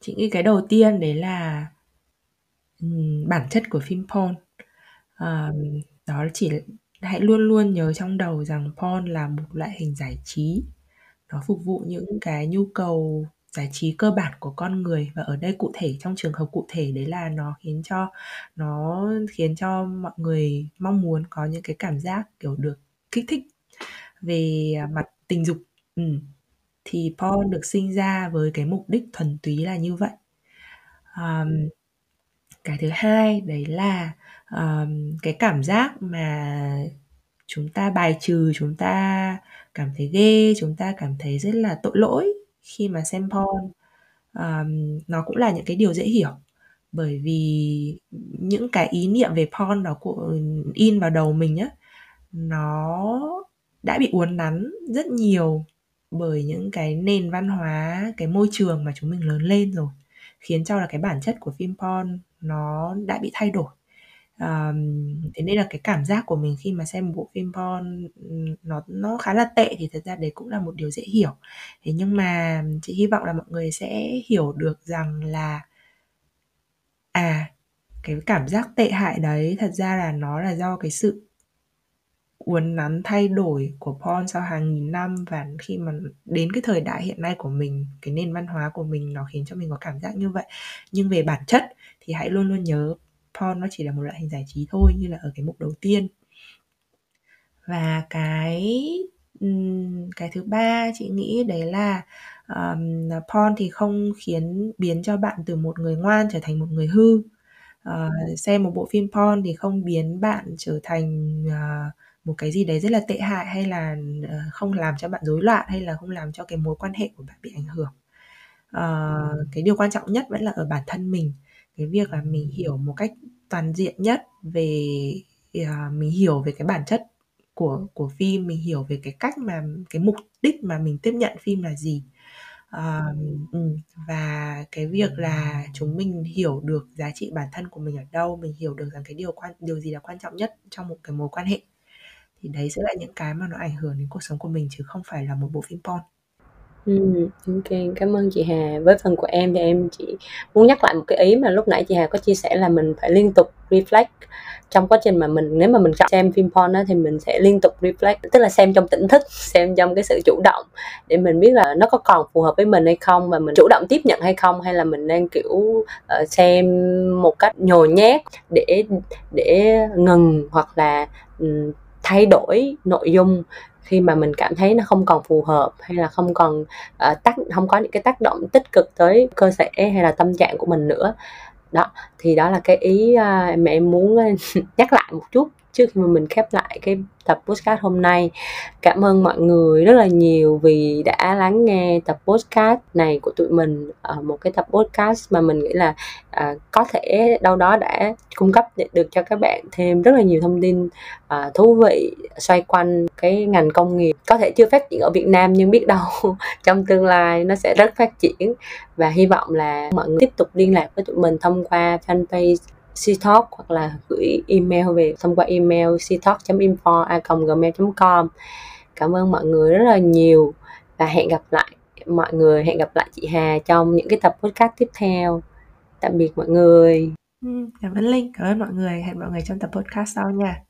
Chị nghĩ cái đầu tiên đấy là, ừm, bản chất của phim porn. Đó chỉ hãy luôn luôn nhớ trong đầu rằng porn là một loại hình giải trí. Nó phục vụ những cái nhu cầu giải trí cơ bản của con người và ở đây cụ thể trong trường hợp cụ thể đấy là nó khiến cho nó khiến cho mọi người mong muốn có những cái cảm giác kiểu được kích thích về mặt tình dục. Ừm, thì porn được sinh ra với cái mục đích thuần túy là như vậy. Ờm, cái thứ hai đấy là um, cái cảm giác mà chúng ta bài trừ chúng ta cảm thấy ghê chúng ta cảm thấy rất là tội lỗi khi mà xem porn. Um, nó cũng là những cái điều dễ hiểu bởi vì những cái ý niệm về porn đó của in vào đầu mình á nó đã bị uốn nắn rất nhiều bởi những cái nền văn hóa cái môi trường mà chúng mình lớn lên rồi khiến cho là cái bản chất của phim porn nó đã bị thay đổi. Um, thế nên là cái cảm giác của mình khi mà xem một bộ phim porn nó nó khá là tệ thì thật ra đấy cũng là một điều dễ hiểu. Thế nhưng mà chị hy vọng là mọi người sẽ hiểu được rằng là à cái cảm giác tệ hại đấy thật ra là nó là do cái sự uốn nắn thay đổi của porn sau hàng nghìn năm và khi mà đến cái thời đại hiện nay của mình cái nền văn hóa của mình nó khiến cho mình có cảm giác như vậy. Nhưng về bản chất thì hãy luôn luôn nhớ porn nó chỉ là một loại hình giải trí thôi như là ở cái mục đầu tiên. Và cái cái thứ ba chị nghĩ đấy là um, porn thì không khiến biến cho bạn từ một người ngoan trở thành một người hư. Uh, xem một bộ phim porn thì không biến bạn trở thành uh, một cái gì đấy rất là tệ hại hay là uh, không làm cho bạn rối loạn hay là không làm cho cái mối quan hệ của bạn bị ảnh hưởng. Uh, cái điều quan trọng nhất vẫn là ở bản thân mình cái việc là mình hiểu một cách toàn diện nhất về uh, mình hiểu về cái bản chất của của phim mình hiểu về cái cách mà cái mục đích mà mình tiếp nhận phim là gì. Uh, và cái việc là chúng mình hiểu được giá trị bản thân của mình ở đâu mình hiểu được rằng cái điều quan điều gì là quan trọng nhất trong một cái mối quan hệ thì đấy sẽ là những cái mà nó ảnh hưởng đến cuộc sống của mình chứ không phải là một bộ phim porn. Ừm, OK, cảm ơn chị Hà. Với phần của em thì em chỉ muốn nhắc lại một cái ý mà lúc nãy chị Hà có chia sẻ là mình phải liên tục reflect trong quá trình mà mình nếu mà mình chọn xem phim porn á thì mình sẽ liên tục reflect, tức là xem trong tỉnh thức, xem trong cái sự chủ động để mình biết là nó có còn phù hợp với mình hay không và mình chủ động tiếp nhận hay không hay là mình đang, kiểu, uh, xem một cách nhồi nhét để để ngừng hoặc là, ừm, thay đổi nội dung khi mà mình cảm thấy nó không còn phù hợp hay là không còn uh, tác không có những cái tác động tích cực tới cơ thể hay là tâm trạng của mình nữa. Đó thì đó là cái ý ờ, uh, mẹ em muốn ờ, nhắc lại một chút trước khi mà mình khép lại cái tập podcast hôm nay cảm ơn mọi người rất là nhiều vì đã lắng nghe tập podcast này của tụi mình. Ở một cái tập podcast mà mình nghĩ là à, có thể đâu đó đã cung cấp được cho các bạn thêm rất là nhiều thông tin à, thú vị xoay quanh cái ngành công nghiệp. Có thể chưa phát triển ở Việt Nam nhưng biết đâu trong tương lai nó sẽ rất phát triển. Và hy vọng là mọi người tiếp tục liên lạc với tụi mình thông qua fanpage ctalk hoặc là gửi email về thông qua email ctalk.info@gmail.com cảm ơn mọi người rất là nhiều và hẹn gặp lại mọi người hẹn gặp lại chị Hà trong những cái tập podcast tiếp theo. Tạm biệt mọi người. Ừ, cảm ơn Linh cảm ơn mọi người. Hẹn mọi người trong tập podcast sau nha.